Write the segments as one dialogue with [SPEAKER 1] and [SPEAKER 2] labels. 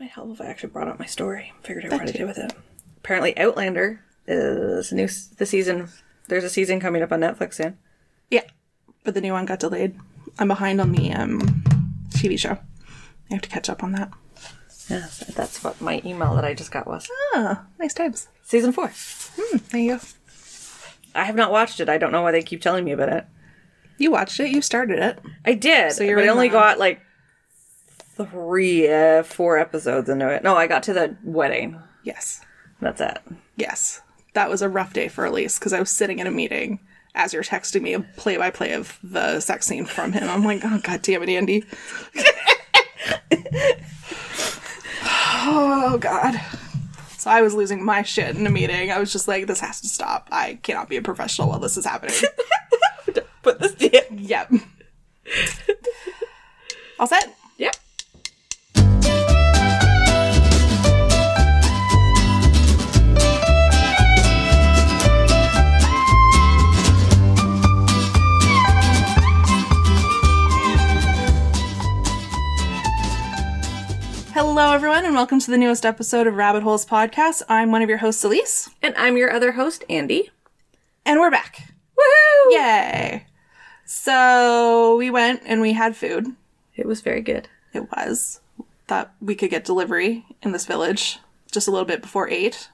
[SPEAKER 1] Might help if I actually brought up my story. Figured out what to do with it. Apparently, Outlander is new. s- The season. There's a season coming up on Netflix soon.
[SPEAKER 2] Yeah, but the new one got delayed. I'm behind on the um, TV show. I have to catch up on that.
[SPEAKER 1] Yeah, that's what my email that I just got was.
[SPEAKER 2] Ah, nice times.
[SPEAKER 1] Season four.
[SPEAKER 2] There you go.
[SPEAKER 1] I have not watched it. I don't know why they keep telling me about it.
[SPEAKER 2] You watched it. You started it.
[SPEAKER 1] I did,
[SPEAKER 2] So you're
[SPEAKER 1] but I
[SPEAKER 2] in
[SPEAKER 1] only
[SPEAKER 2] the-
[SPEAKER 1] got like three, uh, four episodes into it. No, I got to the wedding.
[SPEAKER 2] Yes.
[SPEAKER 1] That's it.
[SPEAKER 2] Yes. That was a rough day for Elise because I was sitting in a meeting as you're texting me a play by play of the sex scene from him. I'm like, oh, god damn it, Andy. oh, God. So I was losing my shit in a meeting. I was just like, this has to stop. I cannot be a professional while this is happening.
[SPEAKER 1] Put this in.
[SPEAKER 2] yep. All set? Hello, everyone, and welcome to the newest episode of Rabbit Holes Podcast. I'm one of your hosts, Elise,
[SPEAKER 1] And I'm your other host, Andy.
[SPEAKER 2] and we're back.
[SPEAKER 1] Woohoo!
[SPEAKER 2] Yay! So we went and we had food.
[SPEAKER 1] It was very good.
[SPEAKER 2] It was thought we could get delivery in this village just a little bit before eight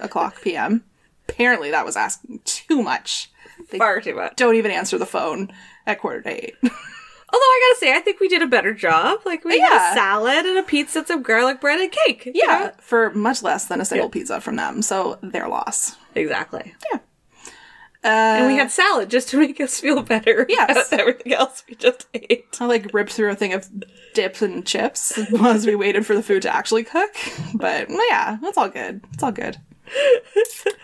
[SPEAKER 2] o'clock p.m. Apparently, that was asking too much. They
[SPEAKER 1] Far too much.
[SPEAKER 2] don't even answer the phone at quarter to eight.
[SPEAKER 1] Although I gotta say, I think we did a better job. Like we had a salad and a pizza, some garlic bread and cake.
[SPEAKER 2] yeah,
[SPEAKER 1] know?
[SPEAKER 2] for much less than a single pizza from them. So their loss.
[SPEAKER 1] exactly. Yeah.
[SPEAKER 2] Uh,
[SPEAKER 1] And we had salad just to make us feel better.
[SPEAKER 2] Yes.
[SPEAKER 1] everything else we just ate.
[SPEAKER 2] I like ripped through a thing of dips and chips as we waited for the food to actually cook. But yeah, it's all good. It's all good.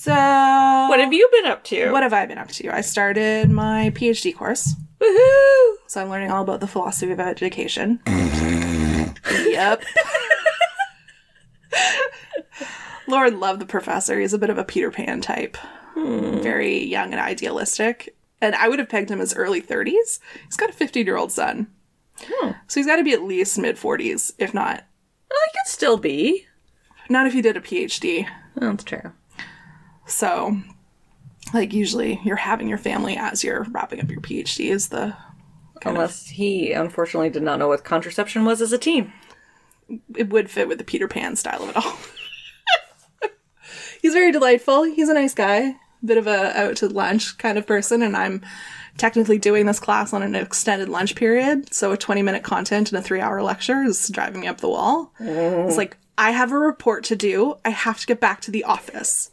[SPEAKER 2] So
[SPEAKER 1] What have you been up to?
[SPEAKER 2] what have I been up to? I started my PhD course.
[SPEAKER 1] Woohoo!
[SPEAKER 2] So I'm learning all about the philosophy of education. yep. Lauren loved the professor. He's a bit of a Peter Pan type. Hmm. Very young and idealistic. And I would have pegged him as early 30s. He's got a 15 year old son. Hmm. So he's got to be at least mid 40s, if not.
[SPEAKER 1] Well, I could still be.
[SPEAKER 2] Not if he did a PhD.
[SPEAKER 1] That's true.
[SPEAKER 2] So, like, usually you're having your family as you're wrapping up your PhD is the.
[SPEAKER 1] Unless he unfortunately did not know what contraception was as a teen.
[SPEAKER 2] it would fit with the Peter Pan style of it all. He's very delightful. He's a nice guy. Bit of a out to lunch kind of person, and I'm technically doing this class on an extended lunch period. So a 20 minute content and a three hour lecture is driving me up the wall. It's mm. like, I have a report to do. I have to get back to the office.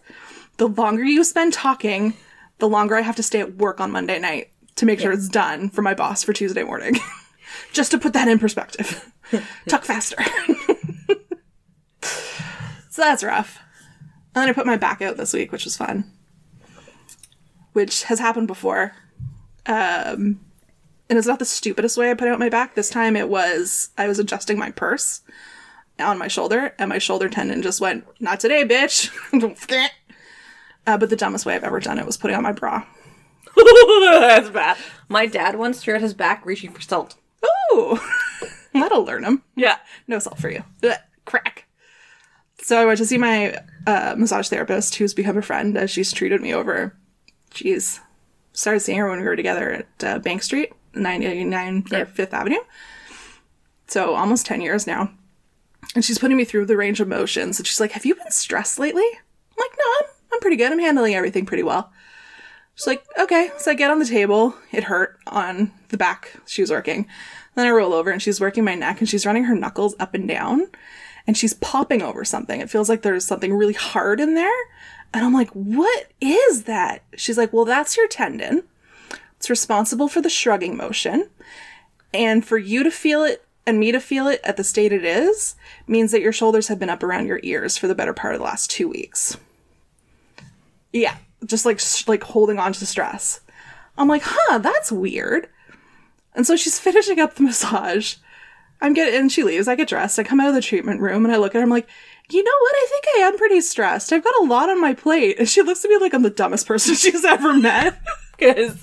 [SPEAKER 2] The longer you spend talking, the longer I have to stay at work on Monday night to make sure it's done for my boss for Tuesday morning. Just to put that in perspective. Talk faster. so that's rough. And then I put my back out this week, which was fun. Which has happened before. Um, and it's not the stupidest way I put out my back. This time it was, I was adjusting my purse on my shoulder, and my shoulder tendon just went, Not today, bitch. Uh, but the dumbest way I've ever done it was putting on my bra.
[SPEAKER 1] That's bad. My dad once threw out his back reaching for salt.
[SPEAKER 2] Ooh, that'll learn him.
[SPEAKER 1] Yeah.
[SPEAKER 2] No salt for you. Ugh, crack. So I went to see my uh, massage therapist, who's become a friend as she's treated me over. Jeez, started seeing her when we were together at uh, Bank Street, 99 or
[SPEAKER 1] Yep.
[SPEAKER 2] Fifth Avenue. So almost 10 years now. And she's putting me through the range of motions. And she's like, Have you been stressed lately? I'm like, No, I'm, I'm pretty good. I'm handling everything pretty well. She's like, Okay. So I get on the table. It hurt on the back she was working. Then I roll over and she's working my neck and she's running her knuckles up and down and she's popping over something. It feels like there's something really hard in there. And I'm like, What is that? She's like, Well, that's your tendon. It's responsible for the shrugging motion. And for you to feel it and me to feel it at the state it is means that your shoulders have been up around your ears for the better part of the last two weeks. Yeah, just like sh- like holding on to stress. I'm like, huh, that's weird. And so she's finishing up the massage. I'm getting, and she leaves. I get dressed. I come out of the treatment room and I look at her. I'm like, you know what? I think I am pretty stressed. I've got a lot on my plate. And she looks at me like I'm the dumbest person she's ever met.
[SPEAKER 1] Because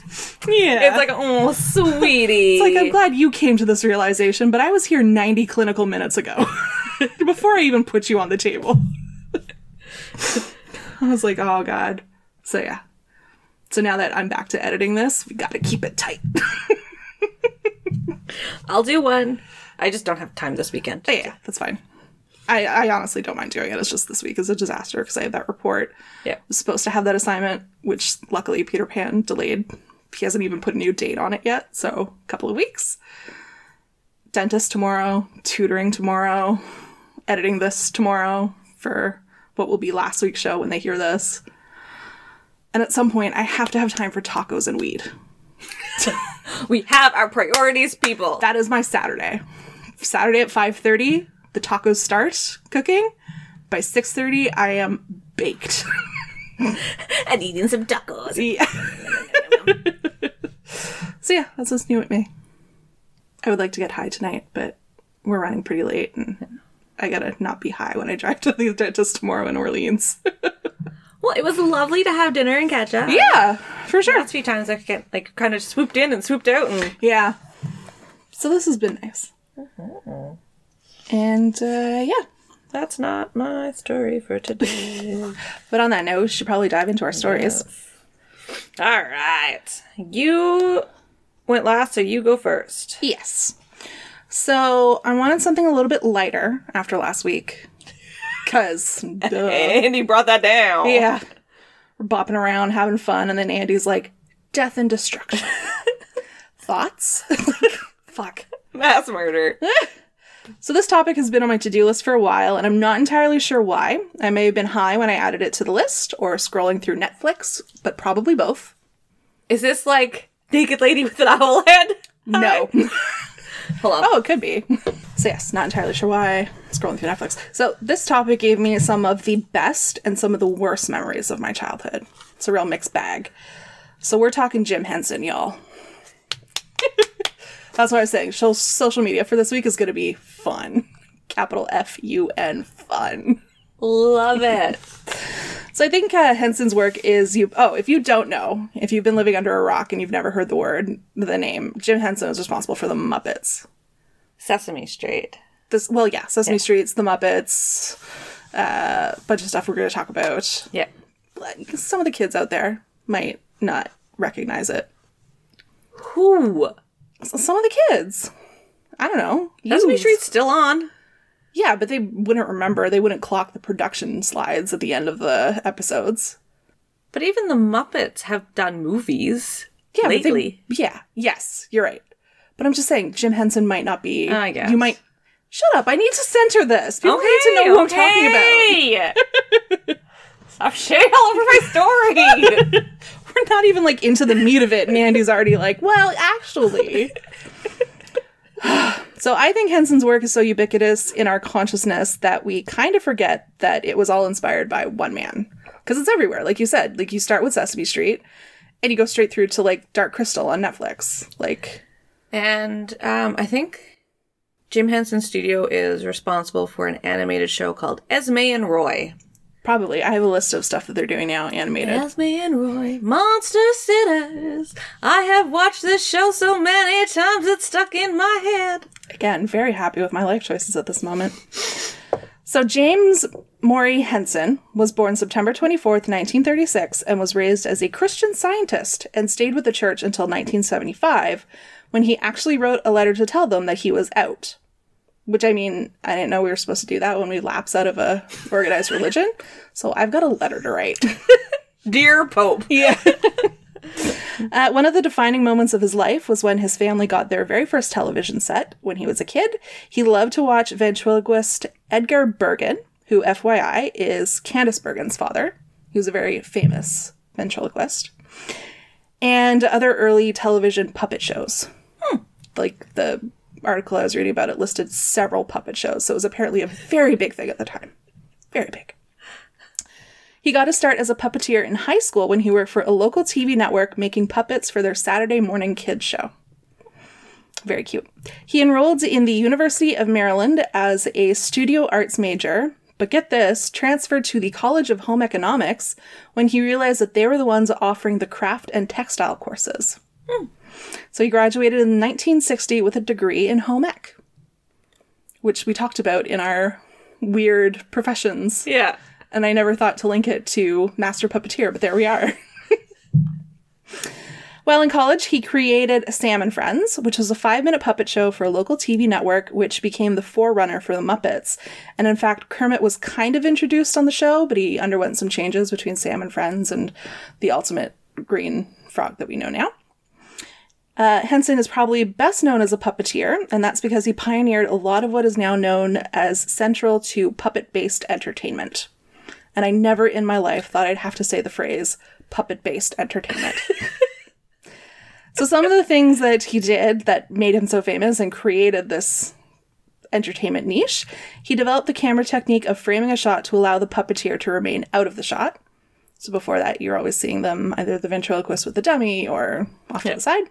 [SPEAKER 2] yeah.
[SPEAKER 1] it's like, oh, sweetie.
[SPEAKER 2] It's like, I'm glad you came to this realization, but I was here 90 clinical minutes ago. before I even put you on the table. I was like, oh god. So yeah. So now that I'm back to editing this, we gotta keep it tight.
[SPEAKER 1] I'll do one. I just don't have time this weekend.
[SPEAKER 2] But yeah, that's fine. I, I honestly don't mind doing it. It's just this week is a disaster because I have that report.
[SPEAKER 1] Yeah.
[SPEAKER 2] I was supposed to have that assignment, which luckily Peter Pan delayed. He hasn't even put a new date on it yet, so a couple of weeks. Dentist tomorrow, tutoring tomorrow, editing this tomorrow for what will be last week's show when they hear this. And at some point, I have to have time for tacos and weed.
[SPEAKER 1] We have our priorities, people.
[SPEAKER 2] That is my Saturday. Saturday at 5:30, the tacos start cooking. By 6:30, I am baked.
[SPEAKER 1] and eating some tacos.
[SPEAKER 2] Yeah. so yeah, that's what's new with me. I would like to get high tonight, but we're running pretty late and I gotta not be high when I drive to the dentist tomorrow in Orleans.
[SPEAKER 1] Well, it was lovely to have dinner and catch up.
[SPEAKER 2] yeah, for sure.
[SPEAKER 1] Last few times I get like kind of swooped in and swooped out and
[SPEAKER 2] Yeah. So this has been nice. And uh, yeah.
[SPEAKER 1] that's not my story for today.
[SPEAKER 2] But on that note, we should probably dive into our stories.
[SPEAKER 1] All right. You went last, so you go first.
[SPEAKER 2] Yes. So I wanted something a little bit lighter after last week. Cause
[SPEAKER 1] Andy brought that down.
[SPEAKER 2] Yeah. We're bopping around, having fun, and then Andy's like, death and destruction. Thoughts? Fuck.
[SPEAKER 1] Mass murder.
[SPEAKER 2] So this topic has been on my to-do list for a while, and I'm not entirely sure why. I may have been high when I added it to the list, or scrolling through Netflix, but probably both.
[SPEAKER 1] Is this like naked lady with an owl head?
[SPEAKER 2] No.
[SPEAKER 1] Hold on.
[SPEAKER 2] Oh, it could be. So yes, not entirely sure why. Scrolling through Netflix. So this topic gave me some of the best and some of the worst memories of my childhood. It's a real mixed bag. So we're talking Jim Henson, y'all. That's what I was saying. So social media for this week is going to be fun. Capital F U N fun.
[SPEAKER 1] Love it.
[SPEAKER 2] So I think uh, Henson's work is you. Oh, if you don't know, if you've been living under a rock and you've never heard the word, the name Jim Henson is responsible for the Muppets.
[SPEAKER 1] Sesame Street.
[SPEAKER 2] This, well, yeah, Sesame Street's the Muppets, a uh, bunch of stuff we're going to talk about.
[SPEAKER 1] Yeah.
[SPEAKER 2] Some of the kids out there might not recognize it.
[SPEAKER 1] Who?
[SPEAKER 2] Some of the kids, I don't know.
[SPEAKER 1] Sesame. Street's still on.
[SPEAKER 2] Yeah, but they wouldn't remember. They wouldn't clock the production slides at the end of the episodes.
[SPEAKER 1] But even the Muppets have done movies
[SPEAKER 2] Yeah, but they- yeah, yes, you're right. But I'm just saying, Jim Henson might not be.
[SPEAKER 1] I guess.
[SPEAKER 2] You might. Shut up! I need to center this. People need to know who I'm talking about.
[SPEAKER 1] about. Stop shitting all over my story.
[SPEAKER 2] We're not even like into the meat of it, and Andy's already like, well, actually. so I think Henson's work is so ubiquitous in our consciousness that we kind of forget that it was all inspired by one man. Because it's everywhere, like you said. Like you start with Sesame Street, and you go straight through to like Dark Crystal on Netflix. Like,
[SPEAKER 1] and um, I think Jim Henson Studio is responsible for an animated show called Esme and Roy.
[SPEAKER 2] Probably, I have a list of stuff that they're doing now animated.
[SPEAKER 1] Esme and Roy, Monster Sitters. I have watched this show so many times it's stuck in my head.
[SPEAKER 2] Again, very happy with my life choices at this moment. So, James Maury Henson was born September 24th, 1936, and was raised as a Christian scientist and stayed with the church until 1975, when he actually wrote a letter to tell them that he was out. Which, I mean, I didn't know we were supposed to do that when we lapse out of a organized religion. So, I've got a letter to write.
[SPEAKER 1] Dear Pope.
[SPEAKER 2] Yeah. Uh, one of the defining moments of his life was when his family got their very first television set when he was a kid. He loved to watch ventriloquist Edgar Bergen, who, FYI, is Candice Bergen's father. He was a very famous ventriloquist. And other early television puppet shows. Like the article I was reading about it listed several puppet shows, so it was apparently a very big thing at the time. Very big. He got his start as a puppeteer in high school when he worked for a local TV network making puppets for their Saturday morning kids show. Very cute. He enrolled in the University of Maryland as a studio arts major, but get this, transferred to the College of Home Economics when he realized that they were the ones offering the craft and textile courses. Hmm. So he graduated in 1960 with a degree in home ec, which we talked about in our weird professions.
[SPEAKER 1] Yeah.
[SPEAKER 2] And I never thought to link it to master puppeteer, but there we are. While in college, he created Sam and Friends, which was a five minute puppet show for a local TV network, which became the forerunner for the Muppets. And in fact, Kermit was kind of introduced on the show, but he underwent some changes between Sam and Friends and the ultimate green frog that we know now. Uh, Henson is probably best known as a puppeteer, and that's because he pioneered a lot of what is now known as central to puppet based entertainment. And I never in my life thought I'd have to say the phrase puppet based entertainment. so, some of the things that he did that made him so famous and created this entertainment niche, he developed the camera technique of framing a shot to allow the puppeteer to remain out of the shot. So before that, you're always seeing them either the ventriloquist with the dummy or off to the side.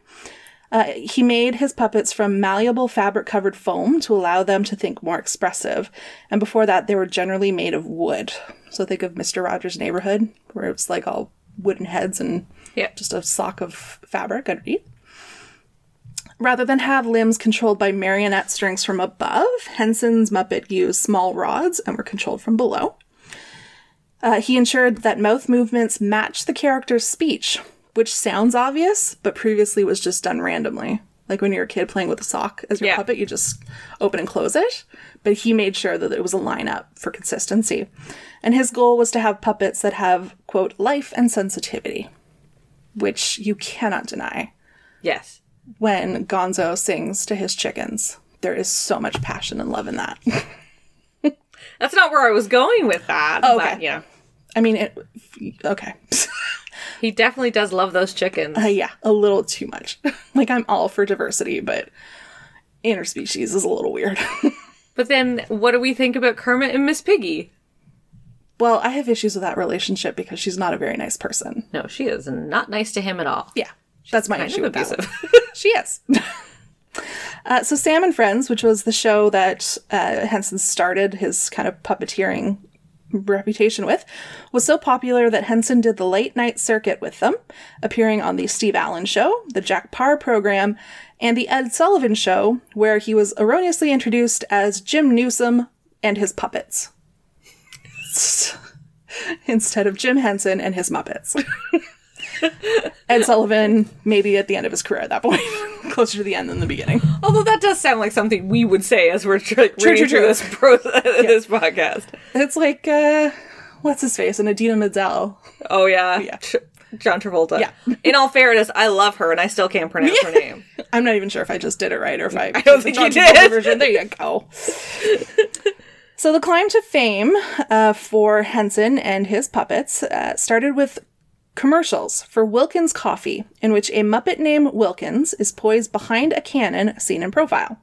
[SPEAKER 2] Uh, he made his puppets from malleable fabric covered foam to allow them to think more expressive. And before that, they were generally made of wood. So think of Mr. Rogers' Neighborhood, where it's like all wooden heads and
[SPEAKER 1] Yeah.
[SPEAKER 2] just a sock of fabric underneath. Rather than have limbs controlled by marionette strings from above, Henson's Muppet used small rods and were controlled from below. Uh, he ensured that mouth movements matched the character's speech, which sounds obvious, but previously was just done randomly. Like when you're a kid playing with a sock as your
[SPEAKER 1] Yeah.
[SPEAKER 2] puppet, you just open and close it. But he made sure that it was a lineup for consistency. And his goal was to have puppets that have, quote, life and sensitivity, which you cannot deny
[SPEAKER 1] Yes.
[SPEAKER 2] when Gonzo sings to his chickens. There is so much passion and love in that.
[SPEAKER 1] That's not where I was going with that.
[SPEAKER 2] Oh,
[SPEAKER 1] But,
[SPEAKER 2] okay.
[SPEAKER 1] yeah.
[SPEAKER 2] I mean, it. Okay.
[SPEAKER 1] He definitely does love those chickens.
[SPEAKER 2] Uh, yeah, a little too much. like, I'm all for diversity, but interspecies is a little weird.
[SPEAKER 1] But then what do we think about Kermit and Miss Piggy?
[SPEAKER 2] well, I have issues with that relationship because she's not a very nice person.
[SPEAKER 1] No, she is not nice to him at all.
[SPEAKER 2] Yeah, that's my issue with that.
[SPEAKER 1] abusive.
[SPEAKER 2] one. she is. uh, so, Sam and Friends, which was the show that uh, Henson started his kind of puppeteering reputation with, was so popular that Henson did the late night circuit with them, appearing on the Steve Allen Show, the Jack Paar program, and the Ed Sullivan Show, where he was erroneously introduced as Jim Newsom and his puppets. Instead of Jim Henson and his Muppets. Ed Sullivan, maybe at the end of his career at that point, closer to the end than the beginning.
[SPEAKER 1] Although that does sound like something we would say as we're tr- reading
[SPEAKER 2] true,
[SPEAKER 1] through this pro- this podcast.
[SPEAKER 2] It's like, uh, what's his face? And Adina Menzel.
[SPEAKER 1] Oh yeah,
[SPEAKER 2] Yeah.
[SPEAKER 1] Tr- John Travolta.
[SPEAKER 2] Yeah.
[SPEAKER 1] In all fairness, I love her, and I still can't pronounce her name.
[SPEAKER 2] I'm not even sure if I just did it right or if I. I
[SPEAKER 1] don't think you did.
[SPEAKER 2] Version. There you go. so the climb to fame uh, for Henson and his puppets uh, started with commercials for Wilkins Coffee, in which a Muppet named Wilkins is poised behind a cannon seen in profile.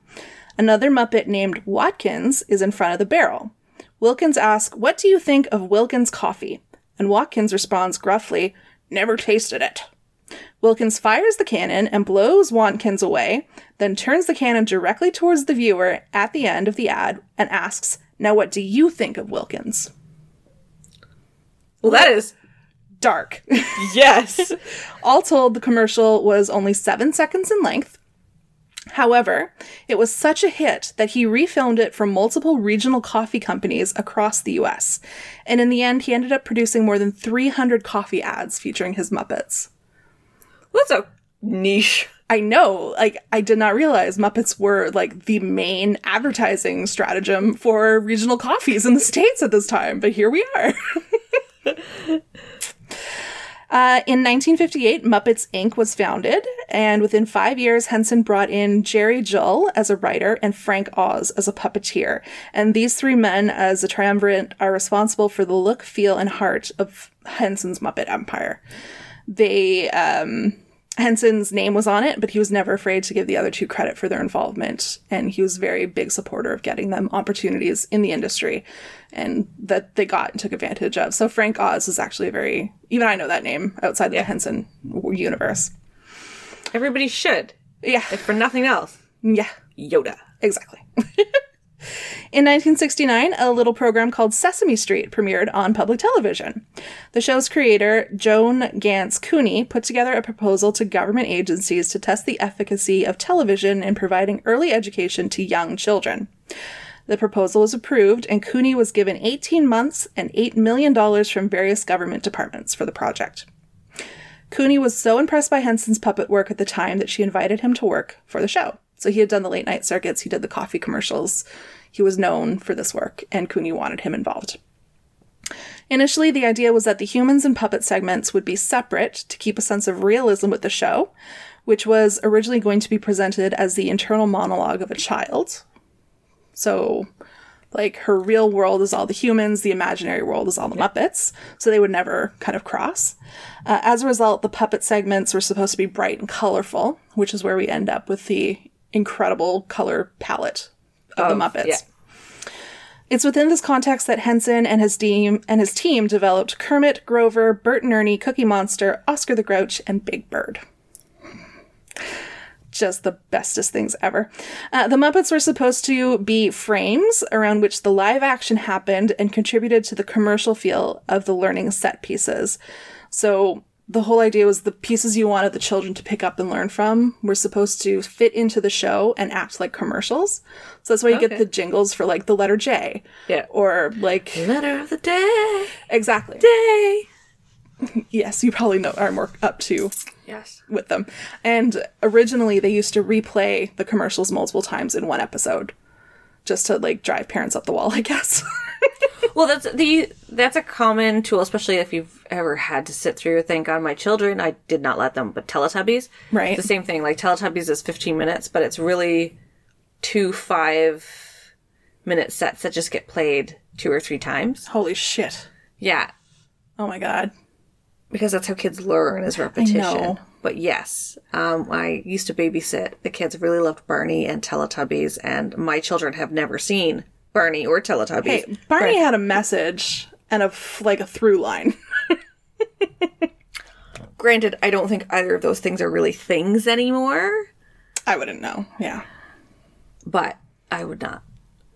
[SPEAKER 2] Another Muppet named Watkins is in front of the barrel. Wilkins asks, What do you think of Wilkins coffee? And Watkins responds gruffly, Never tasted it. Wilkins fires the cannon and blows Watkins away, then turns the cannon directly towards the viewer at the end of the ad and asks, Now what do you think of Wilkins?
[SPEAKER 1] Well, that is
[SPEAKER 2] Dark.
[SPEAKER 1] yes.
[SPEAKER 2] All told, the commercial was only seven seconds in length. However, it was such a hit that he refilmed it for multiple regional coffee companies across the US. And in the end, he ended up producing more than 300 coffee ads featuring his Muppets.
[SPEAKER 1] That's a niche.
[SPEAKER 2] I know, like, I did not realize Muppets were like the main advertising stratagem for regional coffees in the States at this time, but here we are. Uh, in 1958, Muppets Inc. was founded, and within five years, Henson brought in Jerry Juhl as a writer and Frank Oz as a puppeteer. And these three men, as a triumvirate, are responsible for the look, feel, and heart of Henson's Muppet Empire. They, um, Henson's name was on it, but he was never afraid to give the other two credit for their involvement. And he was a very big supporter of getting them opportunities in the industry and that they got and took advantage of. So Frank Oz is actually a very, even I know that name outside the Henson universe.
[SPEAKER 1] Everybody should,
[SPEAKER 2] Yeah.
[SPEAKER 1] if for nothing else.
[SPEAKER 2] Yeah.
[SPEAKER 1] Yoda.
[SPEAKER 2] Exactly. In 1969, a little program called Sesame Street premiered on public television. The show's creator, Joan Ganz Cooney, put together a proposal to government agencies to test the efficacy of television in providing early education to young children. The proposal was approved, and Cooney was given 18 months and $8 million from various government departments for the project. Cooney was so impressed by Henson's puppet work at the time that she invited him to work for the show. So he had done the late night circuits, he did the coffee commercials. He was known for this work, and Cooney wanted him involved. Initially, the idea was that the humans and puppet segments would be separate to keep a sense of realism with the show, which was originally going to be presented as the internal monologue of a child. So, like, her real world is all the humans, the imaginary world is all the Muppets, so they would never kind of cross. Uh, as a result, the puppet segments were supposed to be bright and colorful, which is where we end up with the incredible color palette of, the Muppets.
[SPEAKER 1] yeah.
[SPEAKER 2] It's within this context that Henson and his team and his team developed Kermit, Grover, Bert and Ernie, Cookie Monster, Oscar the Grouch, and Big Bird. Just the bestest things ever. Uh, the Muppets were supposed to be frames around which the live action happened and contributed to the commercial feel of the learning set pieces. So the whole idea was the pieces you wanted the children to pick up and learn from were supposed to fit into the show and act like commercials. So that's why you get the jingles for like the letter J.
[SPEAKER 1] Yeah.
[SPEAKER 2] Or like
[SPEAKER 1] Letter of the day.
[SPEAKER 2] exactly.
[SPEAKER 1] Day.
[SPEAKER 2] Yes, you probably know are more up to
[SPEAKER 1] Yes.
[SPEAKER 2] with them. And originally they used to replay the commercials multiple times in one episode. Just to like drive parents up the wall, I guess.
[SPEAKER 1] Well, that's the that's a common tool, especially if you've ever had to sit through. Thank God, my children, I did not let them. But Teletubbies,
[SPEAKER 2] Right.
[SPEAKER 1] The same thing. Like Teletubbies is fifteen minutes, but it's really two five minute sets that just get played two or three times.
[SPEAKER 2] Holy shit.
[SPEAKER 1] Yeah,
[SPEAKER 2] Oh my god.
[SPEAKER 1] because that's how kids learn is repetition. But yes, um, I used to babysit. The kids really loved Barney and Teletubbies, and my children have never seen Barney or Teletubbies.
[SPEAKER 2] Hey, Barney had a message and a like a through line.
[SPEAKER 1] Granted, I don't think either of those things are really things anymore,
[SPEAKER 2] I wouldn't know. Yeah.
[SPEAKER 1] but I would not.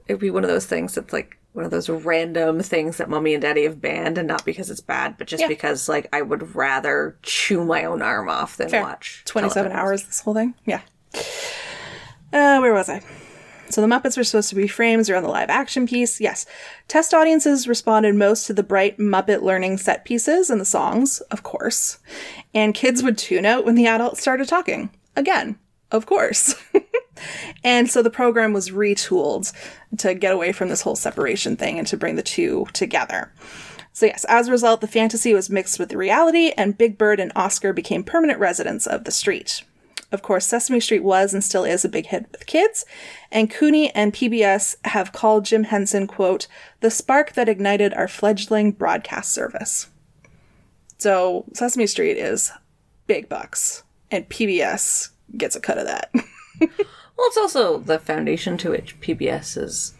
[SPEAKER 1] It would be one of those things that's like one of those random things that mommy and daddy have banned, and not because it's bad, but just
[SPEAKER 2] Yeah.
[SPEAKER 1] because like I would rather chew my own arm off than
[SPEAKER 2] Fair.
[SPEAKER 1] watch
[SPEAKER 2] 27
[SPEAKER 1] Teletubbies.
[SPEAKER 2] hours this whole thing. Yeah. Uh, where was I? So the Muppets were supposed to be frames around the live action piece. Yes. Test audiences responded most to the bright Muppet learning set pieces and the songs, of course. And kids would tune out when the adults started talking. Again, of course. and so the program was retooled to get away from this whole separation thing and to bring the two together. So, yes, as a result, the fantasy was mixed with the reality, and Big Bird and Oscar became permanent residents of the street. Of course, Sesame Street was and still is a big hit with kids, and Cooney and PBS have called Jim Henson, quote, the spark that ignited our fledgling broadcast service. So, Sesame Street is big bucks, and PBS gets a cut of that.
[SPEAKER 1] Well, it's also the foundation to which PBS is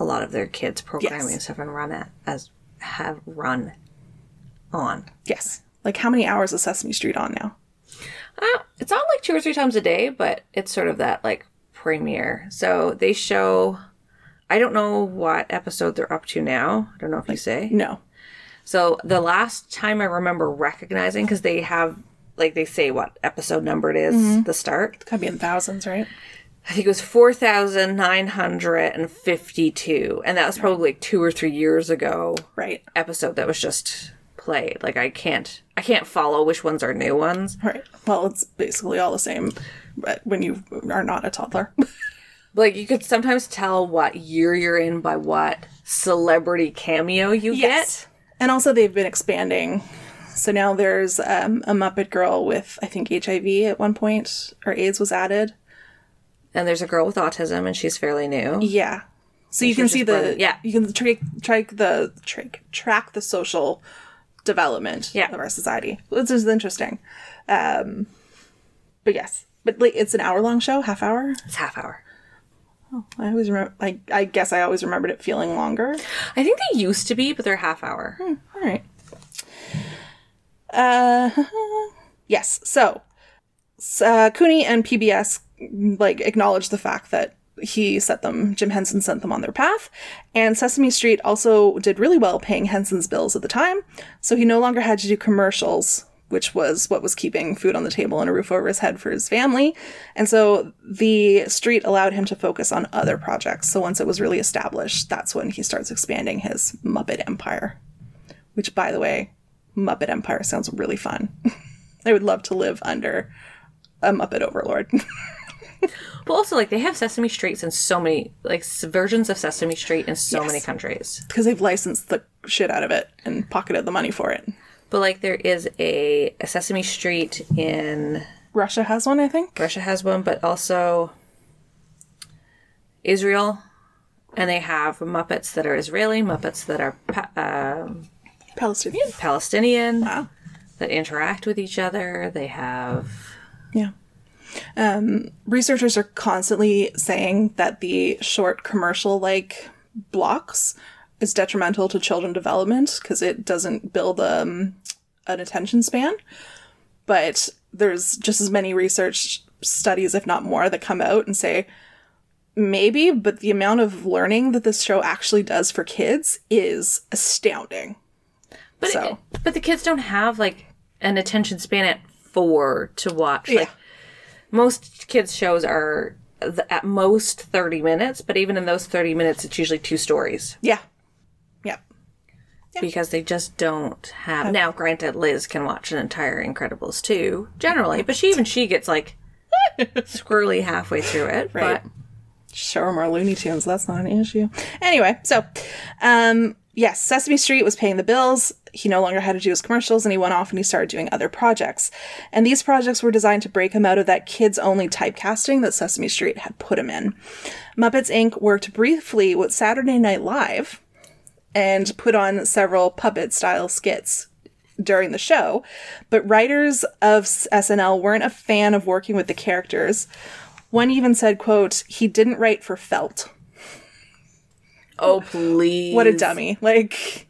[SPEAKER 1] a lot of their kids programming
[SPEAKER 2] Yes.
[SPEAKER 1] and stuff and run at as have run on.
[SPEAKER 2] yes. Like, how many hours is Sesame Street on now?
[SPEAKER 1] Uh, it's not like two or three times a day, but it's sort of that like premiere. So they show. I don't know what episode they're up to now. I don't know if you say.
[SPEAKER 2] No.
[SPEAKER 1] So the last time I remember recognizing, because they have, like, they say what episode number it is, mm-hmm. the start.
[SPEAKER 2] Gotta be in thousands, right?
[SPEAKER 1] I think it was 4,952. And that was probably like two or three years ago
[SPEAKER 2] Right.
[SPEAKER 1] episode that was just played. Like, I can't, I can't follow which ones are new ones.
[SPEAKER 2] Right. Well, it's basically all the same but when you are not a toddler.
[SPEAKER 1] Like, you could sometimes tell what year you're in by what celebrity cameo you get.
[SPEAKER 2] And also, they've been expanding. So now there's um, a Muppet girl with, I think, HIV at one point, or AIDS was added.
[SPEAKER 1] And there's a girl with autism, and she's fairly new.
[SPEAKER 2] Yeah. So you can see the
[SPEAKER 1] yeah.
[SPEAKER 2] you can track track the track track the social development
[SPEAKER 1] Yeah.
[SPEAKER 2] of our society. This is interesting. Um, but yes, but like it's an hour long show, half hour.
[SPEAKER 1] It's half hour.
[SPEAKER 2] Oh, I always remember. I I guess I always remembered it feeling longer.
[SPEAKER 1] I think they used to be, but they're half hour.
[SPEAKER 2] All right. Uh, yes. So, uh, Cooney and PBS like acknowledge the fact that he set them, Jim Henson sent them on their path, and Sesame Street also did really well paying Henson's bills at the time. So he no longer had to do commercials which was what was keeping food on the table and a roof over his head for his family. And so the street allowed him to focus on other projects. So once it was really established, that's when he starts expanding his Muppet empire. Which, by the way, Muppet Empire sounds really fun. I would love to live under a Muppet Overlord.
[SPEAKER 1] But also, like, they have Sesame Streets in so many, like, versions of Sesame Street in so
[SPEAKER 2] Yes.
[SPEAKER 1] many countries.
[SPEAKER 2] Because they've licensed the shit out of it and pocketed the money for it.
[SPEAKER 1] But, like, there is a, a Sesame Street in
[SPEAKER 2] Russia has one, I think.
[SPEAKER 1] Russia has one, but also Israel. And they have Muppets that are Israeli, Muppets that are pa- um
[SPEAKER 2] Palestinian.
[SPEAKER 1] Palestinian,
[SPEAKER 2] Wow.
[SPEAKER 1] that interact with each other. They have.
[SPEAKER 2] Yeah. Um, researchers are constantly saying that the short commercial like blocks is detrimental to children development because it doesn't build um, an attention span. But there's just as many research studies, if not more, that come out and say maybe, but the amount of learning that this show actually does for kids is astounding.
[SPEAKER 1] But,
[SPEAKER 2] So.
[SPEAKER 1] but the kids don't have, like, an attention span at four to watch. Like,
[SPEAKER 2] Yeah.
[SPEAKER 1] Most kids' shows are th- at most 30 minutes, but even in those 30 minutes, it's usually two stories
[SPEAKER 2] Yeah. Yeah.
[SPEAKER 1] because they just don't have. Now, granted, Liz can watch an entire Incredibles too, generally, but she even she gets like squirrely halfway through it.
[SPEAKER 2] Right.
[SPEAKER 1] But
[SPEAKER 2] show her more Looney Tunes. That's not an issue. Anyway, so um, yes, Sesame Street was paying the bills. He no longer had to do his commercials, and he went off and he started doing other projects. And these projects were designed to break him out of that kids-only typecasting that Sesame Street had put him in. Muppets Inc. worked briefly with Saturday Night Live and put on several puppet-style skits during the show, but writers of SNL weren't a fan of working with the characters. One even said, quote, he didn't write for felt.
[SPEAKER 1] Oh please,
[SPEAKER 2] What a dummy. Like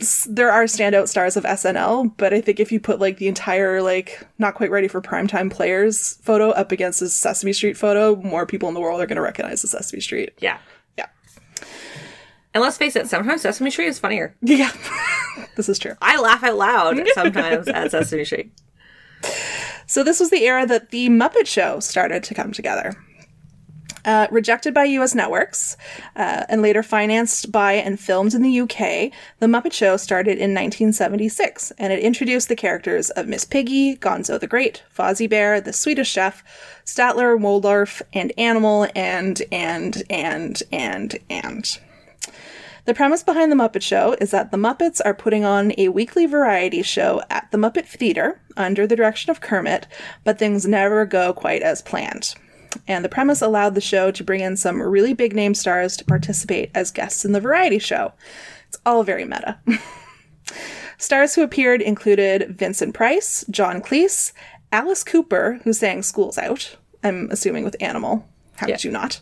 [SPEAKER 2] s- there are standout stars of SNL, but I think if you put like the entire like not quite ready for primetime players photo up against a Sesame Street photo, more people in the world are going to recognize the Sesame Street.
[SPEAKER 1] Yeah.
[SPEAKER 2] Yeah.
[SPEAKER 1] And let's face it, sometimes Sesame Street is funnier.
[SPEAKER 2] Yeah. this is true.
[SPEAKER 1] I laugh out loud sometimes at Sesame Street.
[SPEAKER 2] So this was the era that the Muppet Show started to come together. Uh, rejected by U.S. networks uh, and later financed by and filmed in the UK, The Muppet Show started in 1976, and it introduced the characters of Miss Piggy, Gonzo the Great, Fozzie Bear, the Swedish Chef, Statler, Waldorf, and Animal, and and and and and. The premise behind The Muppet Show is that the Muppets are putting on a weekly variety show at the Muppet Theater under the direction of Kermit, but things never go quite as planned. And the premise allowed the show to bring in some really big name stars to participate as guests in the variety show. It's all very meta. Stars who appeared included Vincent Price, John Cleese, Alice Cooper, who sang School's Out, I'm assuming with Animal. How could you not?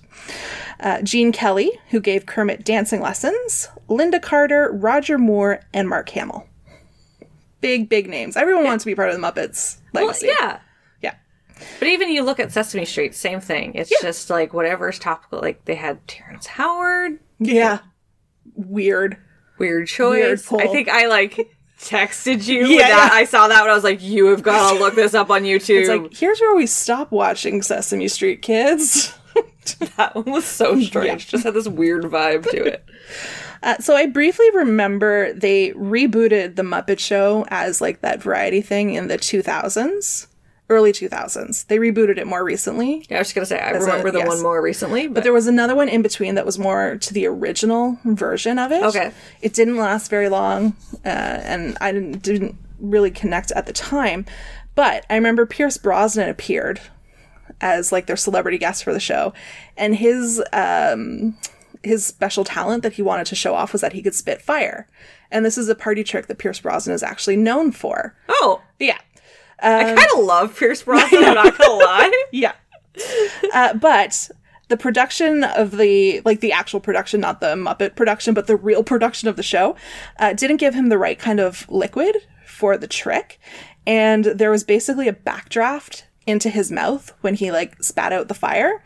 [SPEAKER 2] Uh, Gene Kelly, who gave Kermit dancing lessons, Lynda Carter, Roger Moore, and Mark Hamill. Big, big names. Everyone wants to be part of the Muppets legacy.
[SPEAKER 1] yeah.
[SPEAKER 2] Yeah.
[SPEAKER 1] But even you look at Sesame Street, same thing. It's just like whatever's topical. Like they had Terrence Howard,
[SPEAKER 2] Yeah. Weird.
[SPEAKER 1] weird choice.
[SPEAKER 2] Weird pull.
[SPEAKER 1] I think I like texted you.
[SPEAKER 2] Yeah,
[SPEAKER 1] that.
[SPEAKER 2] yeah.
[SPEAKER 1] I saw that when I was like, you have got to look this up on YouTube.
[SPEAKER 2] It's like, here's where we stop watching Sesame Street, kids.
[SPEAKER 1] that one was so strange. Just had this weird vibe to it.
[SPEAKER 2] Uh, so I briefly remember they rebooted the Muppet Show as like that variety thing in the 2000s, early 2000s. They rebooted it more recently.
[SPEAKER 1] Yeah, I was just gonna say I remember the
[SPEAKER 2] yes.
[SPEAKER 1] one more recently, but,
[SPEAKER 2] But there was another one in between that was more to the original version of it.
[SPEAKER 1] Okay.
[SPEAKER 2] It didn't last very long, uh, and I didn't, didn't really connect at the time. But I remember Pierce Brosnan appeared as like their celebrity guest for the show, and his um, his special talent that he wanted to show off was that he could spit fire. And this is a party trick that Pierce Brosnan is actually known for.
[SPEAKER 1] oh,
[SPEAKER 2] Yeah.
[SPEAKER 1] I kind of love Pierce Brosnan. I'm not gonna lie.
[SPEAKER 2] Yeah. uh, but the production of the like the actual production, not the Muppet production, but the real production of the show, uh, didn't give him the right kind of liquid for the trick, and there was basically a backdraft into his mouth when he like spat out the fire,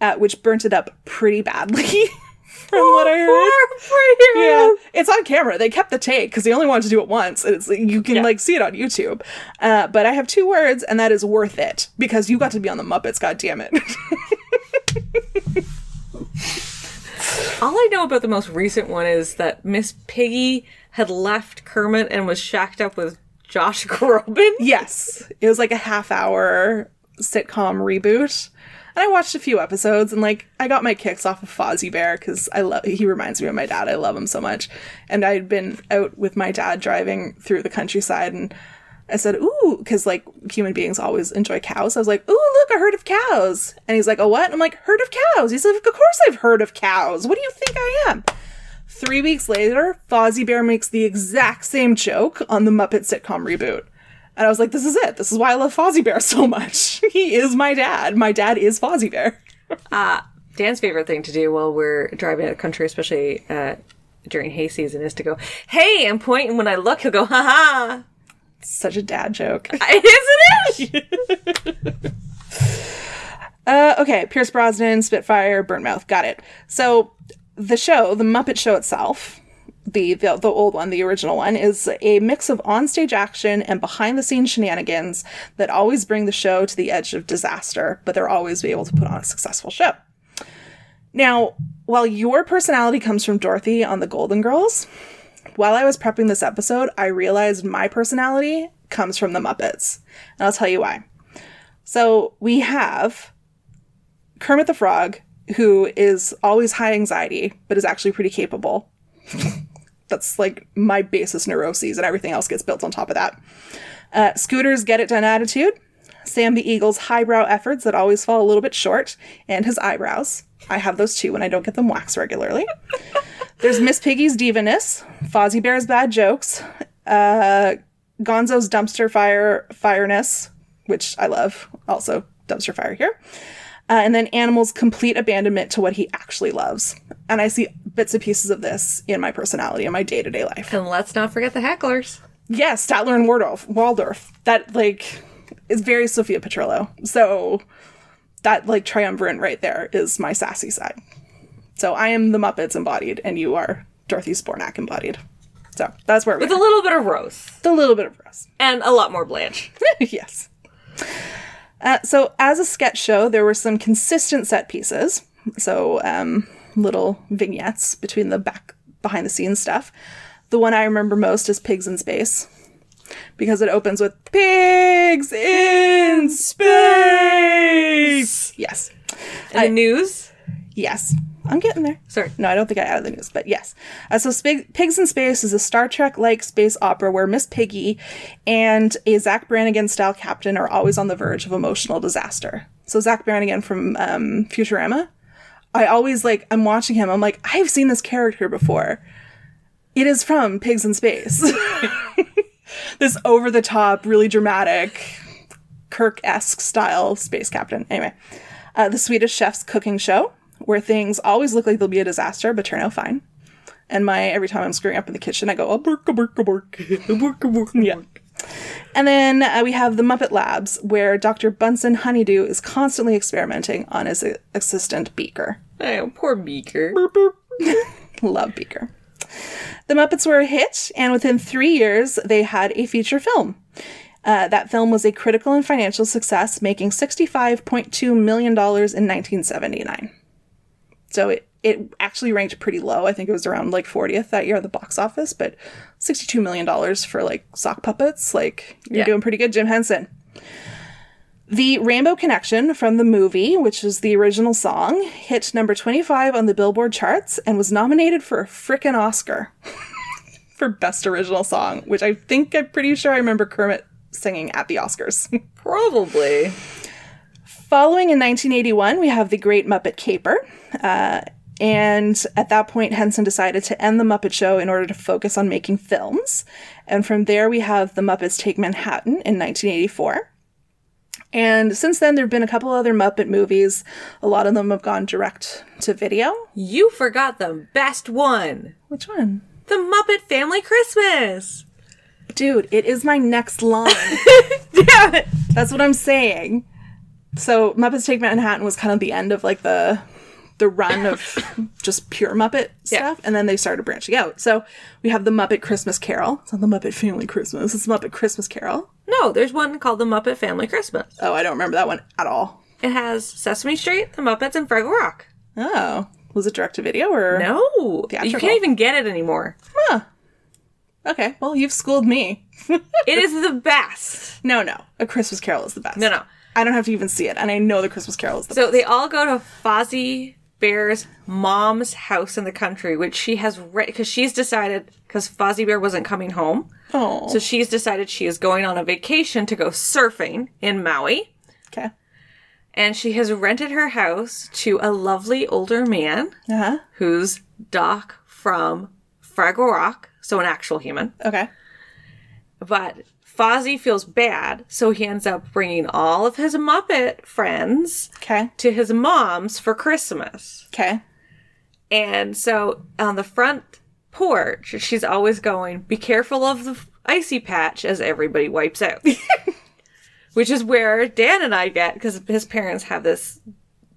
[SPEAKER 2] uh, which burnt it up pretty badly. from what I heard.
[SPEAKER 1] Poor
[SPEAKER 2] Yeah, it's on camera. They kept the take because they only wanted to do it once. And it's you can
[SPEAKER 1] Yeah.
[SPEAKER 2] like see it on YouTube. Uh, but I have two words, and that is worth it because you got to be on the Muppets. God damn it!
[SPEAKER 1] All I know about the most recent one is that Miss Piggy had left Kermit and was shacked up with Josh Groban.
[SPEAKER 2] yes, it was like a half hour sitcom reboot. And I watched a few episodes, and like I got my kicks off of Fozzie Bear because I love. He reminds me of my dad. I love him so much. And I had been out with my dad driving through the countryside, and I said, "Ooh," because like human beings always enjoy cows. I was like, "Ooh, look, a herd of cows." And he's like, "A what?" I'm like, "Herd of cows." He's like, "Of course I've heard of cows. What do you think I am?" Three weeks later, Fozzie Bear makes the exact same joke on the Muppet sitcom reboot. And I was like, this is it. This is why I love Fozzie Bear so much. he is my dad. My dad is Fozzie Bear.
[SPEAKER 1] Dan's favorite thing to do while we're driving out of country, especially uh, during hay season, is to go, "Hey!" and point, and when I look, he'll go, "Ha ha!"
[SPEAKER 2] Such a dad joke.
[SPEAKER 1] Isn't it?
[SPEAKER 2] Uh, okay, Pierce Brosnan, Spitfire, Burnmouth. Got it. So the show, the Muppet Show itself, the, the the old one, the original one, is a mix of onstage action and behind the scenes shenanigans that always bring the show to the edge of disaster, but they're always be able to put on a successful show. Now, while your personality comes from Dorothy on the Golden Girls, while I was prepping this episode, I realized my personality comes from the Muppets. And I'll tell you why. So we have Kermit the Frog, who is always high anxiety, but is actually pretty capable. That's like my basis neuroses, and everything else gets built on top of that. Uh, Scooter's get it done attitude. Sam the Eagle's highbrow efforts that always fall a little bit short, and his eyebrows. I have those too when I don't get them waxed regularly. There's Miss Piggy's divaness, Fozzie Bear's bad jokes, uh, Gonzo's dumpster fire fireness, which I love. Also, dumpster fire here. Uh, and then Animal's complete abandonment to what he actually loves. And I see bits and pieces of this in my personality in my day to day life.
[SPEAKER 1] and let's not forget the hecklers.
[SPEAKER 2] Yes, Statler and Waldorf. Waldorf. That like is very Sophia Petrillo. So that like triumvirate right there is my sassy side. So I am the Muppets embodied, and you are Dorothy Zbornak embodied. So that's where we
[SPEAKER 1] With a little bit of Rose
[SPEAKER 2] a little bit of Rose.
[SPEAKER 1] and a lot more Blanche.
[SPEAKER 2] yes. Uh, so, as a sketch show, there were some consistent set pieces. So, um, little vignettes between the back behind the scenes stuff. The one I remember most is Pigs in Space because it opens with Pigs in Space. Yes.
[SPEAKER 1] And the news.
[SPEAKER 2] Yes. I'm getting there.
[SPEAKER 1] Sorry.
[SPEAKER 2] No, I don't think I added the news, but yes. Uh, so, Spig- Pigs in Space is a Star Trek like space opera where Miss Piggy and a Zapp Brannigan style captain are always on the verge of emotional disaster. So, Zapp Brannigan from um, Futurama, I always like, I'm watching him, I'm like, I've seen this character before. It is from Pigs in Space. this over the top, really dramatic, Kirk esque style space captain. Anyway, uh, the Swedish chef's cooking show, where things always look like they'll be a disaster but turn out fine. And my every time I'm screwing up in the kitchen, I go, oh, burk, a burk, a burk. A burk, a burk. Yeah. And then uh, we have the Muppet Labs, where Dr. Bunsen Honeydew is constantly experimenting on his uh, assistant Beaker.
[SPEAKER 1] Oh, poor Beaker.
[SPEAKER 2] Love Beaker. The Muppets were a hit, and within three years, they had a feature film. Uh, that film was a critical and financial success, making $65.2 million in 1979. So it, it actually ranked pretty low. I think it was around like 40th that year at the box office, but $62 million for like sock puppets, like you're
[SPEAKER 1] Yeah.
[SPEAKER 2] doing pretty good, Jim Henson. The Rainbow Connection from the movie, which is the original song, hit number 25 on the Billboard charts and was nominated for a frickin' Oscar for Best Original Song, which I think I'm pretty sure I remember Kermit singing at the Oscars.
[SPEAKER 1] Probably.
[SPEAKER 2] Following in 1981, we have The Great Muppet Caper. Uh, and at that point, Henson decided to end the Muppet Show in order to focus on making films. And from there, we have The Muppets Take Manhattan in 1984. And since then, there have been a couple other Muppet movies. A lot of them have gone direct to video.
[SPEAKER 1] You forgot the best one.
[SPEAKER 2] Which one?
[SPEAKER 1] The Muppet Family Christmas.
[SPEAKER 2] Dude, it is my next line.
[SPEAKER 1] Damn it.
[SPEAKER 2] That's what I'm saying. So Muppets Take Manhattan was kind of the end of like the the run of just pure Muppet stuff, and then they started branching out. So we have the Muppet Christmas Carol. It's not the Muppet Family Christmas. It's Muppet Christmas Carol.
[SPEAKER 1] No, there's one called the Muppet Family Christmas.
[SPEAKER 2] Oh, I don't remember that one at all.
[SPEAKER 1] It has Sesame Street, the Muppets, and Fraggle Rock.
[SPEAKER 2] Oh, was it direct to video or
[SPEAKER 1] No, you can't even get it anymore. Huh.
[SPEAKER 2] Okay, well you've schooled me.
[SPEAKER 1] It is the best.
[SPEAKER 2] no, no, A Christmas Carol is the best.
[SPEAKER 1] No, no.
[SPEAKER 2] I don't have to even see it, and I know the Christmas Carol is the best.
[SPEAKER 1] So they all go to Fozzie Bear's mom's house in the country, which she has because she's decided because Fozzie Bear wasn't coming home,
[SPEAKER 2] Oh,
[SPEAKER 1] so she's decided she is going on a vacation to go surfing in Maui,
[SPEAKER 2] okay.
[SPEAKER 1] and she has rented her house to a lovely older man
[SPEAKER 2] Uh huh.
[SPEAKER 1] who's Doc from Fraggle Rock, so an actual human.
[SPEAKER 2] Okay.
[SPEAKER 1] But Fozzie feels bad, so he ends up bringing all of his Muppet friends
[SPEAKER 2] Okay.
[SPEAKER 1] to his mom's for Christmas.
[SPEAKER 2] Okay.
[SPEAKER 1] And so on the front porch, she's always going, Be careful of the icy patch as everybody wipes out. Which is where Dan and I get, because his parents have this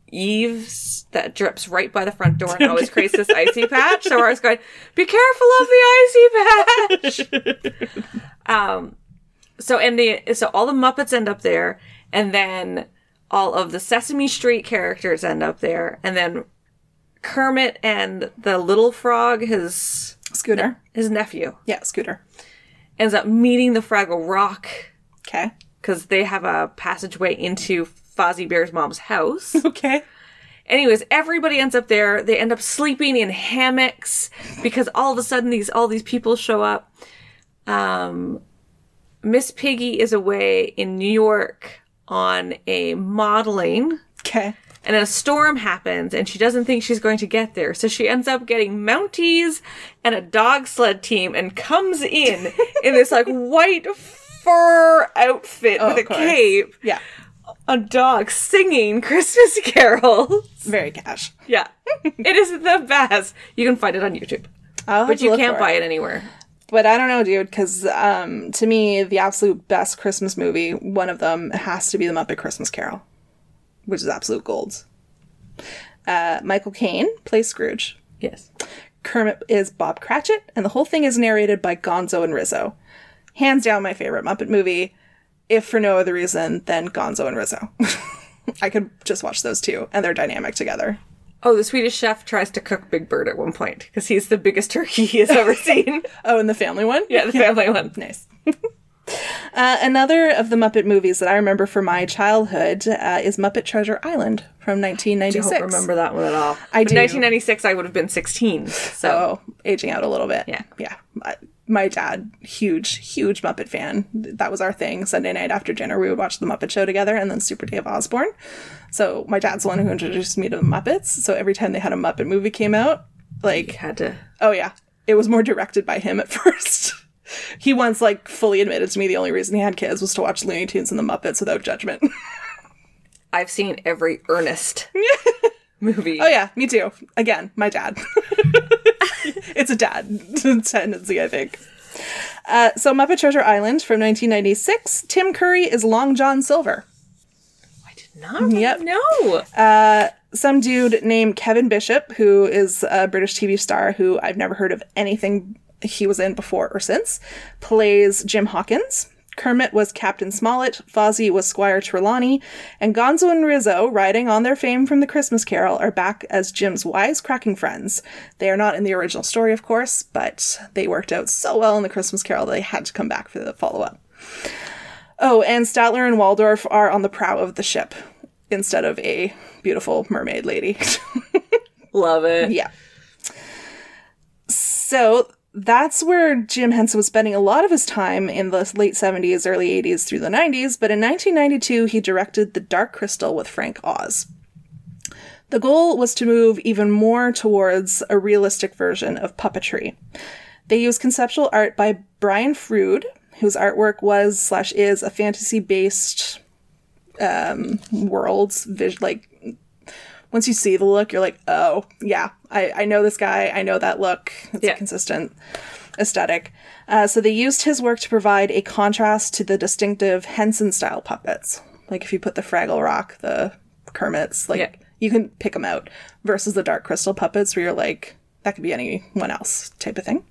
[SPEAKER 1] eaves that drips right by the front door and always creates this icy patch. So we're always going, Be careful of the icy patch. um, so and the so all the Muppets end up there, and then all of the Sesame Street characters end up there, and then Kermit and the little frog, his
[SPEAKER 2] Scooter.
[SPEAKER 1] his nephew,
[SPEAKER 2] Yeah, Scooter.
[SPEAKER 1] ends up meeting the Fraggle Rock
[SPEAKER 2] Okay.
[SPEAKER 1] because they have a passageway into Fozzie Bear's mom's house.
[SPEAKER 2] Okay.
[SPEAKER 1] Anyways, everybody ends up there. They end up sleeping in hammocks because all of a sudden these all these people show up. Um, Miss Piggy is away in New York on a modeling.
[SPEAKER 2] Okay.
[SPEAKER 1] and a storm happens and she doesn't think she's going to get there. So she ends up getting mounties and a dog sled team and comes in in this like white fur outfit
[SPEAKER 2] Oh,
[SPEAKER 1] with a cape.
[SPEAKER 2] Yeah.
[SPEAKER 1] a dog singing christmas carols.
[SPEAKER 2] Very cash.
[SPEAKER 1] yeah. It is the best. You can find it on youtube. But you can't buy it anywhere
[SPEAKER 2] But I don't know, dude, because um, to me, the absolute best Christmas movie, one of them has to be The Muppet Christmas Carol, which is absolute gold. Uh, Michael Caine plays Scrooge.
[SPEAKER 1] yes
[SPEAKER 2] Kermit is Bob Cratchit, and the whole thing is narrated by Gonzo and Rizzo. Hands down, my favorite Muppet movie, if for no other reason than Gonzo and Rizzo. I could just watch those two, and they're dynamic together.
[SPEAKER 1] Oh the swedish chef tries to cook big bird at one point because he's the biggest turkey he has ever seen
[SPEAKER 2] Oh, and the family one?
[SPEAKER 1] yeah the family one
[SPEAKER 2] Nice. uh, another of the Muppet movies that I remember from my childhood uh, is Muppet Treasure Island from 1996.
[SPEAKER 1] don't remember that one at all.
[SPEAKER 2] I
[SPEAKER 1] But
[SPEAKER 2] do.
[SPEAKER 1] 1996, I would have been 16. So
[SPEAKER 2] Oh, aging out a little bit.
[SPEAKER 1] Yeah.
[SPEAKER 2] Yeah. My, dad, huge, huge Muppet fan. That was our thing. Sunday night after dinner, we would watch The Muppet Show together and then Super Dave Osborne. So my dad's the one who introduced me to the Muppets. So every time they had a Muppet movie came out, like,
[SPEAKER 1] had to.
[SPEAKER 2] oh yeah, it was more directed by him at first. he once like fully admitted to me the only reason he had kids was to watch Looney Tunes and the Muppets without judgment.
[SPEAKER 1] I've seen every Ernest movie.
[SPEAKER 2] oh yeah, me too. Again, my dad. it's a dad tendency, I think. Uh, so Muppet Treasure Island from 1996. Tim Curry is Long John Silver.
[SPEAKER 1] I did not
[SPEAKER 2] Yep.
[SPEAKER 1] know.
[SPEAKER 2] Some dude named Kevin Bishop, who is a British TV star who I've never heard of anything he was in before or since, plays Jim Hawkins. Kermit was Captain Smollett, Fozzie was Squire Trelawney, and Gonzo and Rizzo, riding on their fame from the Christmas Carol, are back as Jim's wisecracking friends. They are not in the original story, of course, but they worked out so well in the Christmas Carol that they had to come back for the follow up. Oh, and Statler and Waldorf are on the prow of the ship instead of a beautiful mermaid lady.
[SPEAKER 1] Love it.
[SPEAKER 2] yeah. So that's where Jim Henson was spending a lot of his time in the late 70s, early 80s through the 90s, but in 1992 he directed The Dark Crystal with Frank Oz. The goal was to move even more towards a realistic version of puppetry. They used conceptual art by Brian Froud, whose artwork was slash is a fantasy based um, worlds, vis- like once you see the look, you're like, oh, yeah, I, I know this guy. I know that look. It's
[SPEAKER 1] Yeah.
[SPEAKER 2] a consistent aesthetic. Uh, so they used his work to provide a contrast to the distinctive Henson style puppets. Like if you put the Fraggle Rock, the Kermits, like
[SPEAKER 1] Yeah.
[SPEAKER 2] You can pick them out versus the Dark Crystal puppets where you're like, that could be anyone else type of thing.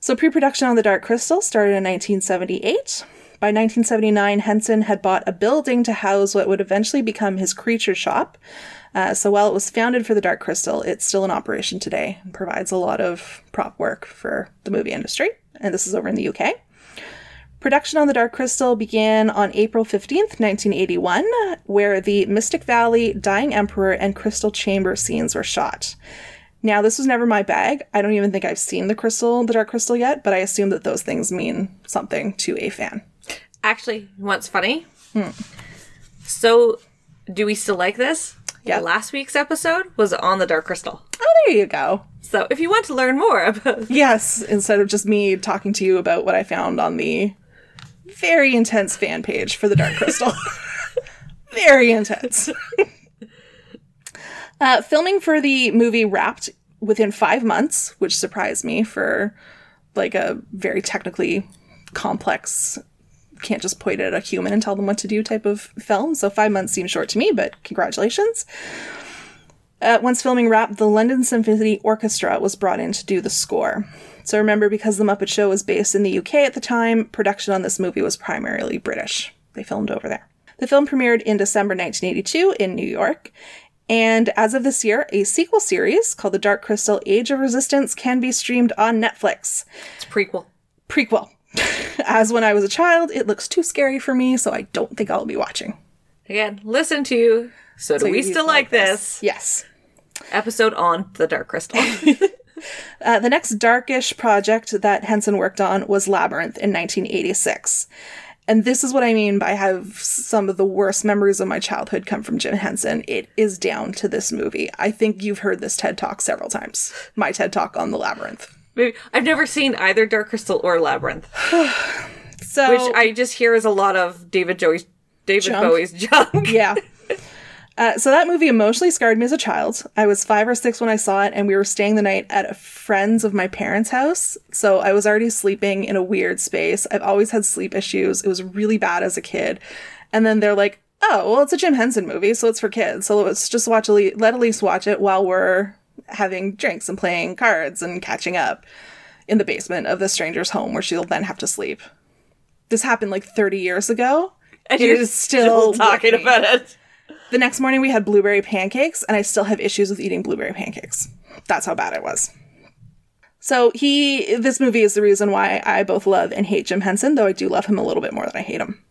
[SPEAKER 2] So pre production on the Dark Crystal started in 1978. By 1979, Henson had bought a building to house what would eventually become his creature shop. Uh, so while it was founded for the Dark Crystal, it's still in operation today and provides a lot of prop work for the movie industry. And this is over in the UK. Production on the Dark Crystal began on April 15th, 1981, where the Mystic Valley, Dying Emperor, and Crystal Chamber scenes were shot. Now, this was never my bag. I don't even think I've seen the Crystal, the Dark Crystal yet, but I assume that those things mean something to a fan.
[SPEAKER 1] Actually, what's funny? So, do we still like this?
[SPEAKER 2] Yeah.
[SPEAKER 1] Last week's episode was on the Dark Crystal.
[SPEAKER 2] Oh, there you go.
[SPEAKER 1] So, if you want to learn more about
[SPEAKER 2] Yes, instead of just me talking to you about what I found on the very intense fan page for the Dark Crystal. very intense. uh, filming for the movie wrapped within five months, which surprised me for like a very technically complex, can't just point at a human and tell them what to do type of film. So five months seems short to me, but congratulations. Uh, once filming wrapped, the London Symphony Orchestra was brought in to do the score. So remember, because The Muppet Show was based in the UK at the time, production on this movie was primarily British. They filmed over there. The film premiered in December 1982 in New York. And as of this year, a sequel series called The Dark Crystal Age of Resistance can be streamed on Netflix.
[SPEAKER 1] its prequel.
[SPEAKER 2] Prequel. As when I was a child, it looks too scary for me, so I don't think I'll be watching.
[SPEAKER 1] Again, listen to So Do
[SPEAKER 2] So
[SPEAKER 1] We Still Like This?
[SPEAKER 2] Yes.
[SPEAKER 1] episode on the Dark Crystal.
[SPEAKER 2] Uh, the next darkish project that Henson worked on was Labyrinth in 1986. And this is what I mean by have some of the worst memories of my childhood come from Jim Henson. It is down to this movie. I think you've heard this TED Talk several times. My TED Talk on the Labyrinth.
[SPEAKER 1] Maybe I've never seen either Dark Crystal or Labyrinth,
[SPEAKER 2] So
[SPEAKER 1] which I just hear is a lot of David Joey's David
[SPEAKER 2] Junk.
[SPEAKER 1] Bowie's junk.
[SPEAKER 2] yeah. Uh, so that movie emotionally scarred me as a child. I was five or six when I saw it, and we were staying the night at a friend's of my parents' house. So I was already sleeping in a weird space. I've always had sleep issues. It was really bad as a kid. And then they're like, "Oh, well, it's a Jim Henson movie, so it's for kids. So let's just watch. Elise, let Elise watch it while we're having drinks and playing cards and catching up in the basement of the stranger's home, where she'll then have to sleep." This happened like 30 years ago.
[SPEAKER 1] And
[SPEAKER 2] It
[SPEAKER 1] you're
[SPEAKER 2] is still
[SPEAKER 1] talking about it.
[SPEAKER 2] The next morning we had blueberry pancakes, and I still have issues with eating blueberry pancakes. That's how bad it was. So he, this movie is the reason why I both love and hate Jim Henson, though I do love him a little bit more than I hate him.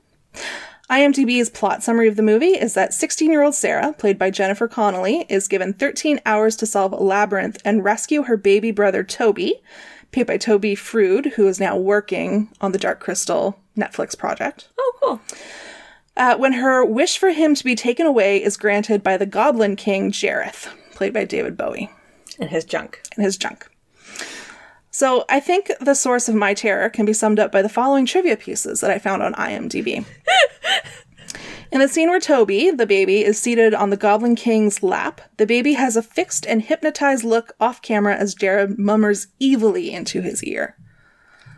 [SPEAKER 2] IMDb's plot summary of the movie is that 16 year old Sarah, played by Jennifer Connelly, is given 13 hours to solve a labyrinth and rescue her baby brother Toby, played by Toby Froud, who is now working on the Dark Crystal Netflix project.
[SPEAKER 1] Oh, cool.
[SPEAKER 2] Uh, when her wish for him to be taken away is granted by the Goblin King Jareth, played by David Bowie,
[SPEAKER 1] And his junk.
[SPEAKER 2] and his junk. So I think the source of my terror can be summed up by the following trivia pieces that I found on IMDb. In the scene where Toby, the baby, is seated on the Goblin King's lap, the baby has a fixed and hypnotized look off camera as Jareth mummers evilly into his ear.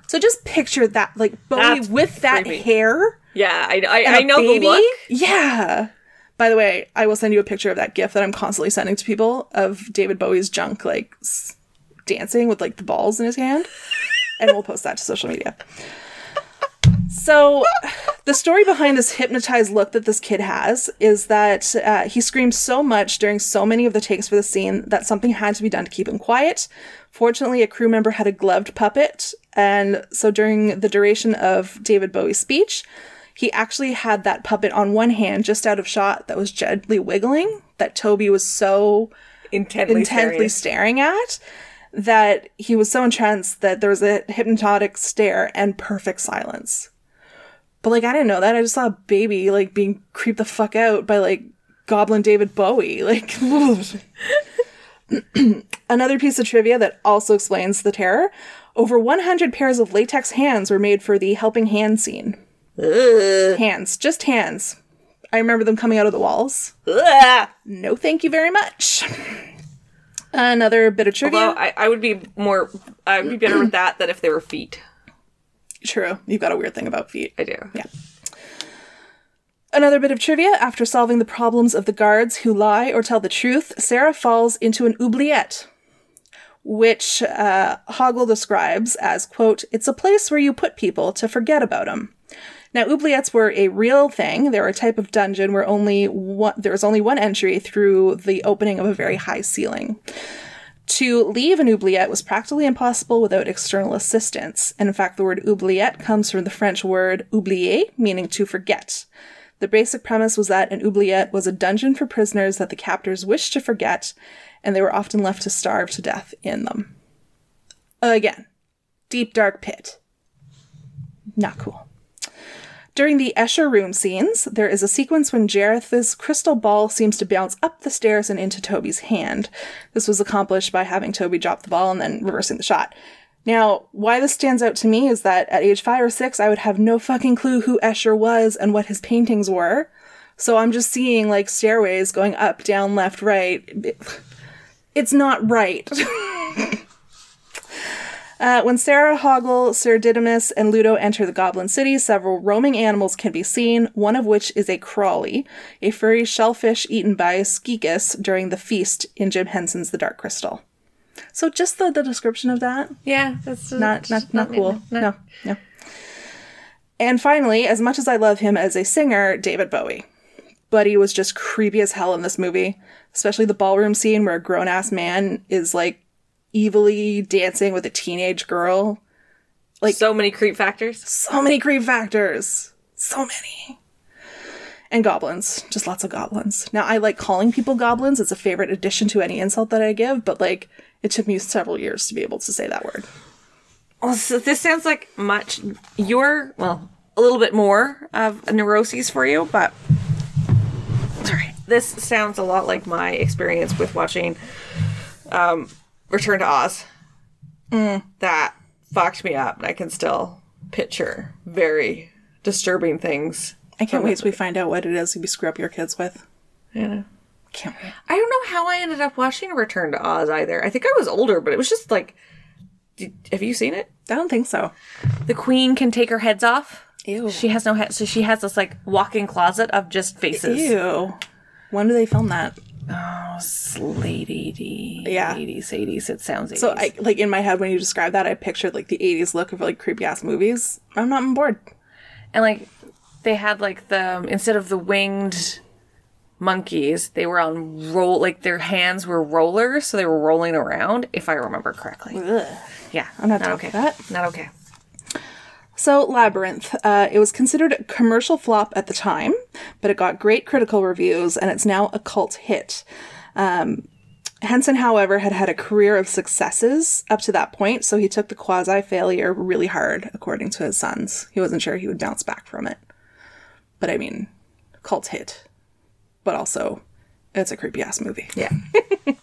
[SPEAKER 2] So just picture that, like Bowie
[SPEAKER 1] That's
[SPEAKER 2] with that
[SPEAKER 1] creepy.
[SPEAKER 2] hair
[SPEAKER 1] Yeah, I, I, I know
[SPEAKER 2] baby?
[SPEAKER 1] the look.
[SPEAKER 2] Yeah. By the way, I will send you a picture of that GIF that I'm constantly sending to people of David Bowie's junk like s- dancing with like the balls in his hand, and we'll post that to social media. So, the story behind this hypnotized look that this kid has is that uh, he screamed so much during so many of the takes for the scene that something had to be done to keep him quiet. Fortunately, a crew member had a gloved puppet, and so during the duration of David Bowie's speech, he actually had that puppet on one hand just out of shot that was gently wiggling that Toby was so
[SPEAKER 1] Intently,
[SPEAKER 2] intently
[SPEAKER 1] staring.
[SPEAKER 2] staring at that he was so entranced that there was a hypnotic stare and perfect silence. But like I didn't know that. I just saw a baby like being creeped the fuck out by like Goblin David Bowie. Like another piece of trivia that also explains the terror. Over 100 pairs of latex hands were made for the helping hand scene.
[SPEAKER 1] Ugh.
[SPEAKER 2] Hands, just hands. I remember them coming out of the walls.
[SPEAKER 1] Ugh.
[SPEAKER 2] No, thank you very much. Another bit of trivia.
[SPEAKER 1] Although I, I would be more, I would be better with that than if they were feet.
[SPEAKER 2] True. You've got a weird thing about feet.
[SPEAKER 1] I do.
[SPEAKER 2] Yeah. Another bit of trivia after solving the problems of the guards who lie or tell the truth, Sarah falls into an oubliette, which uh, Hoggle describes as, quote, it's a place where you put people to forget about them. Now, oubliettes were a real thing. They were a type of dungeon where only one, there was only one entry through the opening of a very high ceiling. To leave an oubliette was practically impossible without external assistance. And in fact, the word oubliette comes from the French word oublier, meaning to forget. The basic premise was that an oubliette was a dungeon for prisoners that the captors wished to forget, and they were often left to starve to death in them. Again, deep dark pit. Not cool. During the Escher room scenes, there is a sequence when Jareth's crystal ball seems to bounce up the stairs and into Toby's hand. This was accomplished by having Toby drop the ball and then reversing the shot. Now, why this stands out to me is that at age five or six, I would have no fucking clue who Escher was and what his paintings were. So I'm just seeing like stairways going up, down, left, right. It's not right. Uh, when Sarah, Hoggle, Sir Didymus, and Ludo enter the Goblin City, several roaming animals can be seen, one of which is a crawly, a furry shellfish eaten by Skeksis during the feast in Jim Henson's The Dark Crystal. So just the, the description of that,
[SPEAKER 1] Yeah, that's
[SPEAKER 2] not not not cool. No, no. And finally, as much as I love him as a singer, David Bowie. He was just creepy as hell in this movie, especially the ballroom scene where a grown ass man is like evilly dancing with a teenage girl.
[SPEAKER 1] Like so many creep factors.
[SPEAKER 2] So many creep factors. So many. And goblins. Just lots of goblins. Now, I like calling people goblins. It's a favorite addition to any insult that I give, but like, it took me several years to be able to say that word.
[SPEAKER 1] Well, so this sounds like much your well, a little bit more of a neuroses for you, but sorry, this sounds a lot like my experience with watching um, Return to Oz. Mm. That fucked me up. I can still picture very disturbing things.
[SPEAKER 2] I can't wait till we find out what it is we screw up your kids with.
[SPEAKER 1] Yeah. know.
[SPEAKER 2] Can't wait.
[SPEAKER 1] I don't know how I ended up watching Return to Oz either. I think I was older, but it was just like, did, have you seen it?
[SPEAKER 2] I don't think so.
[SPEAKER 1] The queen can take her heads off.
[SPEAKER 2] Ew.
[SPEAKER 1] She has no head, so she has this like walk-in closet of just faces.
[SPEAKER 2] Ew. When do they film that?
[SPEAKER 1] Late 80s.
[SPEAKER 2] Yeah.
[SPEAKER 1] 80s, 80s. It sounds 80s.
[SPEAKER 2] So I like in my head when you describe that, I pictured like the '80s look of like creepy ass movies. I'm not on board.
[SPEAKER 1] and like they had like the instead of the winged monkeys, they were on roll like their hands were rollers, so they were rolling around. If I remember correctly. Yeah,
[SPEAKER 2] I'm not down
[SPEAKER 1] okay.
[SPEAKER 2] that.
[SPEAKER 1] Not okay.
[SPEAKER 2] So Labyrinth, uh, it was considered a commercial flop at the time, but it got great critical reviews, and it's now a cult hit. Um, Henson, however, had had a career of successes up to that point, so he took the quasi failure really hard, according to his sons. He wasn't sure he would bounce back from it. But I mean, cult hit. But also, it's a creepy ass movie.
[SPEAKER 1] Yeah.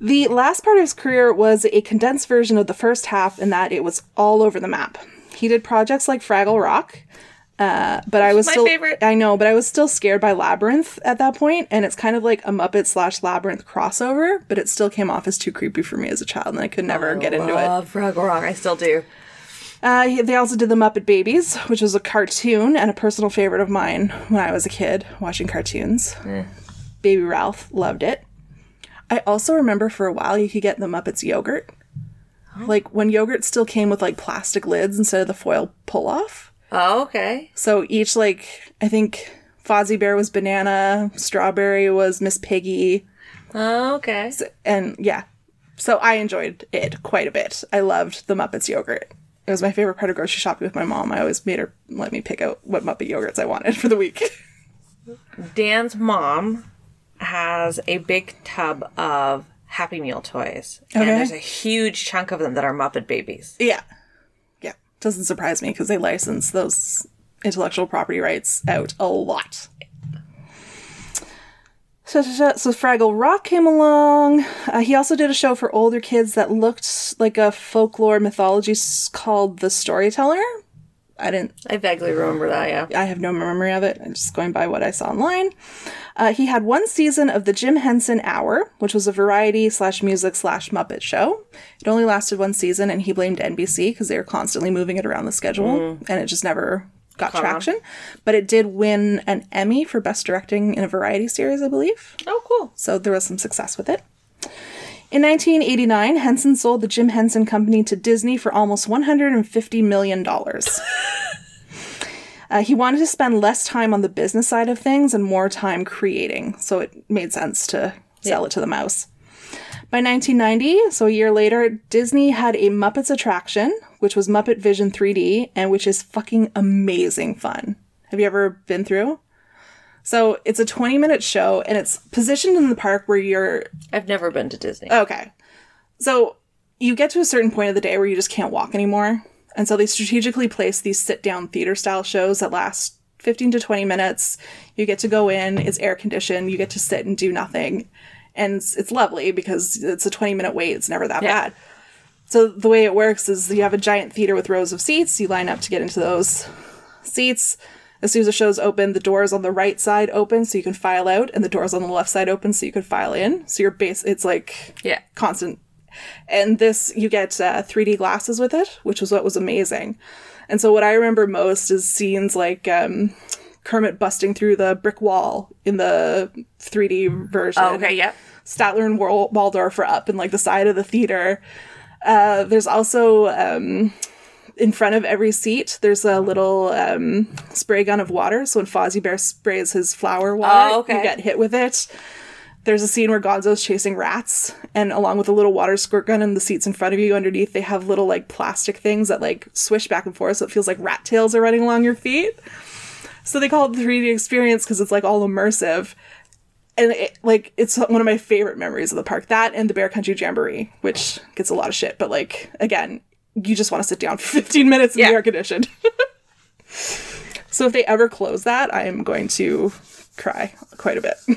[SPEAKER 2] The last part of his career was a condensed version of the first half in that it was all over the map. He did projects like Fraggle Rock, uh, but I was
[SPEAKER 1] my
[SPEAKER 2] still
[SPEAKER 1] favorite.
[SPEAKER 2] I know, but I was still scared by Labyrinth at that point, and it's kind of like a Muppet slash Labyrinth crossover, but it still came off as too creepy for me as a child, and I could never get into it.
[SPEAKER 1] Love Fraggle Rock. I still do.
[SPEAKER 2] Uh, he- they also did the Muppet Babies, which was a cartoon and a personal favorite of mine when I was a kid watching cartoons. Baby Ralph loved it. I also remember for a while you could get the Muppets yogurt. Like when yogurt still came with like plastic lids instead of the foil pull off.
[SPEAKER 1] Oh, okay.
[SPEAKER 2] So each like I think Fozzie Bear was banana, strawberry was Miss Piggy,
[SPEAKER 1] Oh, okay.
[SPEAKER 2] and yeah. So I enjoyed it quite a bit. I loved the Muppets yogurt. It was my favorite part of grocery shopping with my mom. I always made her let me pick out what Muppet yogurts I wanted for the week.
[SPEAKER 1] Dan's mom has a big tub of Happy Meal toys. And there's a huge chunk of them that are Muppet babies.
[SPEAKER 2] yeah. Yeah. Doesn't surprise me because they license those intellectual property rights out a lot. So, so, so Fraggle Rock came along. Uh, he also did a show for older kids that looked like a folklore mythology called The Storyteller. I didn't
[SPEAKER 1] I vaguely remember that, yeah.
[SPEAKER 2] I have no memory of it. I'm just going by what I saw online. Uh, he had one season of the Jim Henson Hour, which was a variety slash music slash Muppet show. It only lasted one season, and he blamed NBC because they were constantly moving it around the schedule, and it just never got
[SPEAKER 1] on.
[SPEAKER 2] traction, but it did win an Emmy for best directing in a variety series, I believe.
[SPEAKER 1] Oh, cool.
[SPEAKER 2] So there was some success with it. In 1989, Henson sold the Jim Henson Company to Disney for almost $150 million. Uh, he wanted to spend less time on the business side of things and more time creating, so it made sense to sell it to the mouse. By 1990, so a year later, Disney had a Muppets attraction, which was Muppet Vision 3D, and which is fucking amazing fun. Have you ever been through? So it's a 20 minute show, and it's positioned in the park where you're
[SPEAKER 1] I've never been to Disney.
[SPEAKER 2] Okay. So you get to a certain point of the day where you just can't walk anymore. And so they strategically place these sit down theater style shows that last 15 to 20 minutes. You get to go in, it's air conditioned, you get to sit and do nothing. And it's, it's lovely because it's a 20 minute wait, it's never that
[SPEAKER 1] Yeah.
[SPEAKER 2] bad. So the way it works is you have a giant theater with rows of seats, you line up to get into those seats. As soon as the show's open, the doors on the right side open so you can file out, and the doors on the left side open so you can file in. So your base, it's like
[SPEAKER 1] Yeah.
[SPEAKER 2] constant. And this, you get uh, 3D glasses with it, which was what was amazing. And so, what I remember most is scenes like um, Kermit busting through the brick wall in the 3D version.
[SPEAKER 1] Oh, okay, yep.
[SPEAKER 2] Statler and Waldorf are up in like the side of the theater. Uh, there's also um, in front of every seat. There's a little um, spray gun of water. So when Fozzie Bear sprays his flower water,
[SPEAKER 1] Oh, okay.
[SPEAKER 2] you get hit with it. There's a scene where Gonzo's chasing rats, and along with a little water squirt gun in the seats in front of you, underneath they have little like plastic things that like swish back and forth, so it feels like rat tails are running along your feet. So they call it the 3D experience because it's like all immersive and it, like it's one of my favorite memories of the park. That and the Bear Country Jamboree, which gets a lot of shit, but like again, you just want to sit down for 15 minutes in
[SPEAKER 1] Yeah.
[SPEAKER 2] the air conditioned. so if they ever close that, I am going to cry quite a bit.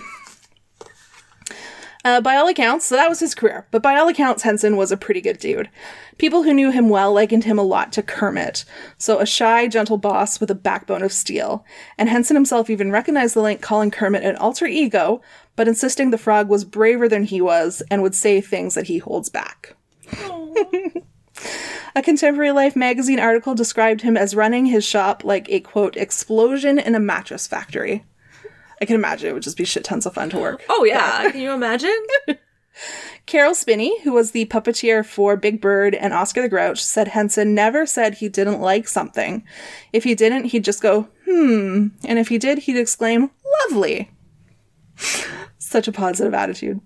[SPEAKER 2] Uh, by all accounts, so that was his career. But by all accounts, Henson was a pretty good dude. People who knew him well likened him a lot to Kermit, so a shy, gentle boss with a backbone of steel. And Henson himself even recognized the link, calling Kermit an alter ego, but insisting the frog was braver than he was and would say things that he holds back. A Contemporary Life magazine article described him as running his shop like a quote explosion in a mattress factory. I can imagine it would just be shit tons of fun to work.
[SPEAKER 1] Oh yeah, can you imagine?
[SPEAKER 2] Caroll Spinney, who was the puppeteer for Big Bird and Oscar the Grouch, said Henson never said he didn't like something. If he didn't, he'd just go, hmm. And if he did, he'd exclaim, lovely. Such a positive attitude.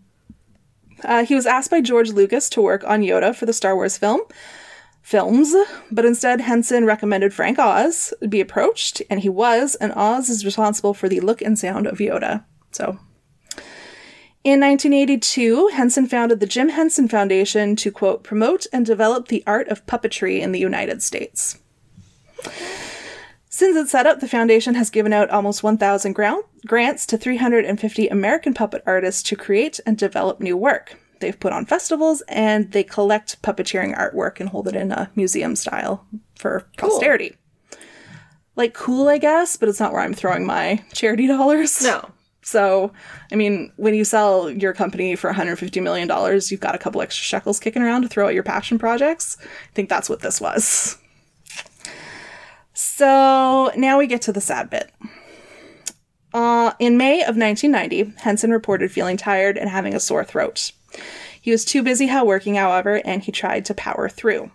[SPEAKER 2] Uh, he was asked by George Lucas to work on Yoda for the Star Wars film films, but instead Henson recommended Frank Oz be approached, and he was, and Oz is responsible for the look and sound of Yoda. So in 1982, Henson founded the Jim Henson Foundation to, quote, promote and develop the art of puppetry in the United States. Since its setup, the foundation has given out almost 1,000 grou- grants to 350 American puppet artists to create and develop new work. They've put on festivals and they collect puppeteering artwork and hold it in a museum style for posterity. Like, cool, I guess, but it's not where I'm throwing my charity dollars.
[SPEAKER 1] No.
[SPEAKER 2] So, I mean, when you sell your company for $150 million, you've got a couple extra shekels kicking around to throw at your passion projects. I think that's what this was. So, now we get to the sad bit. Uh, in May of 1990, Henson reported feeling tired and having a sore throat. He was too busy how working, however, and he tried to power through.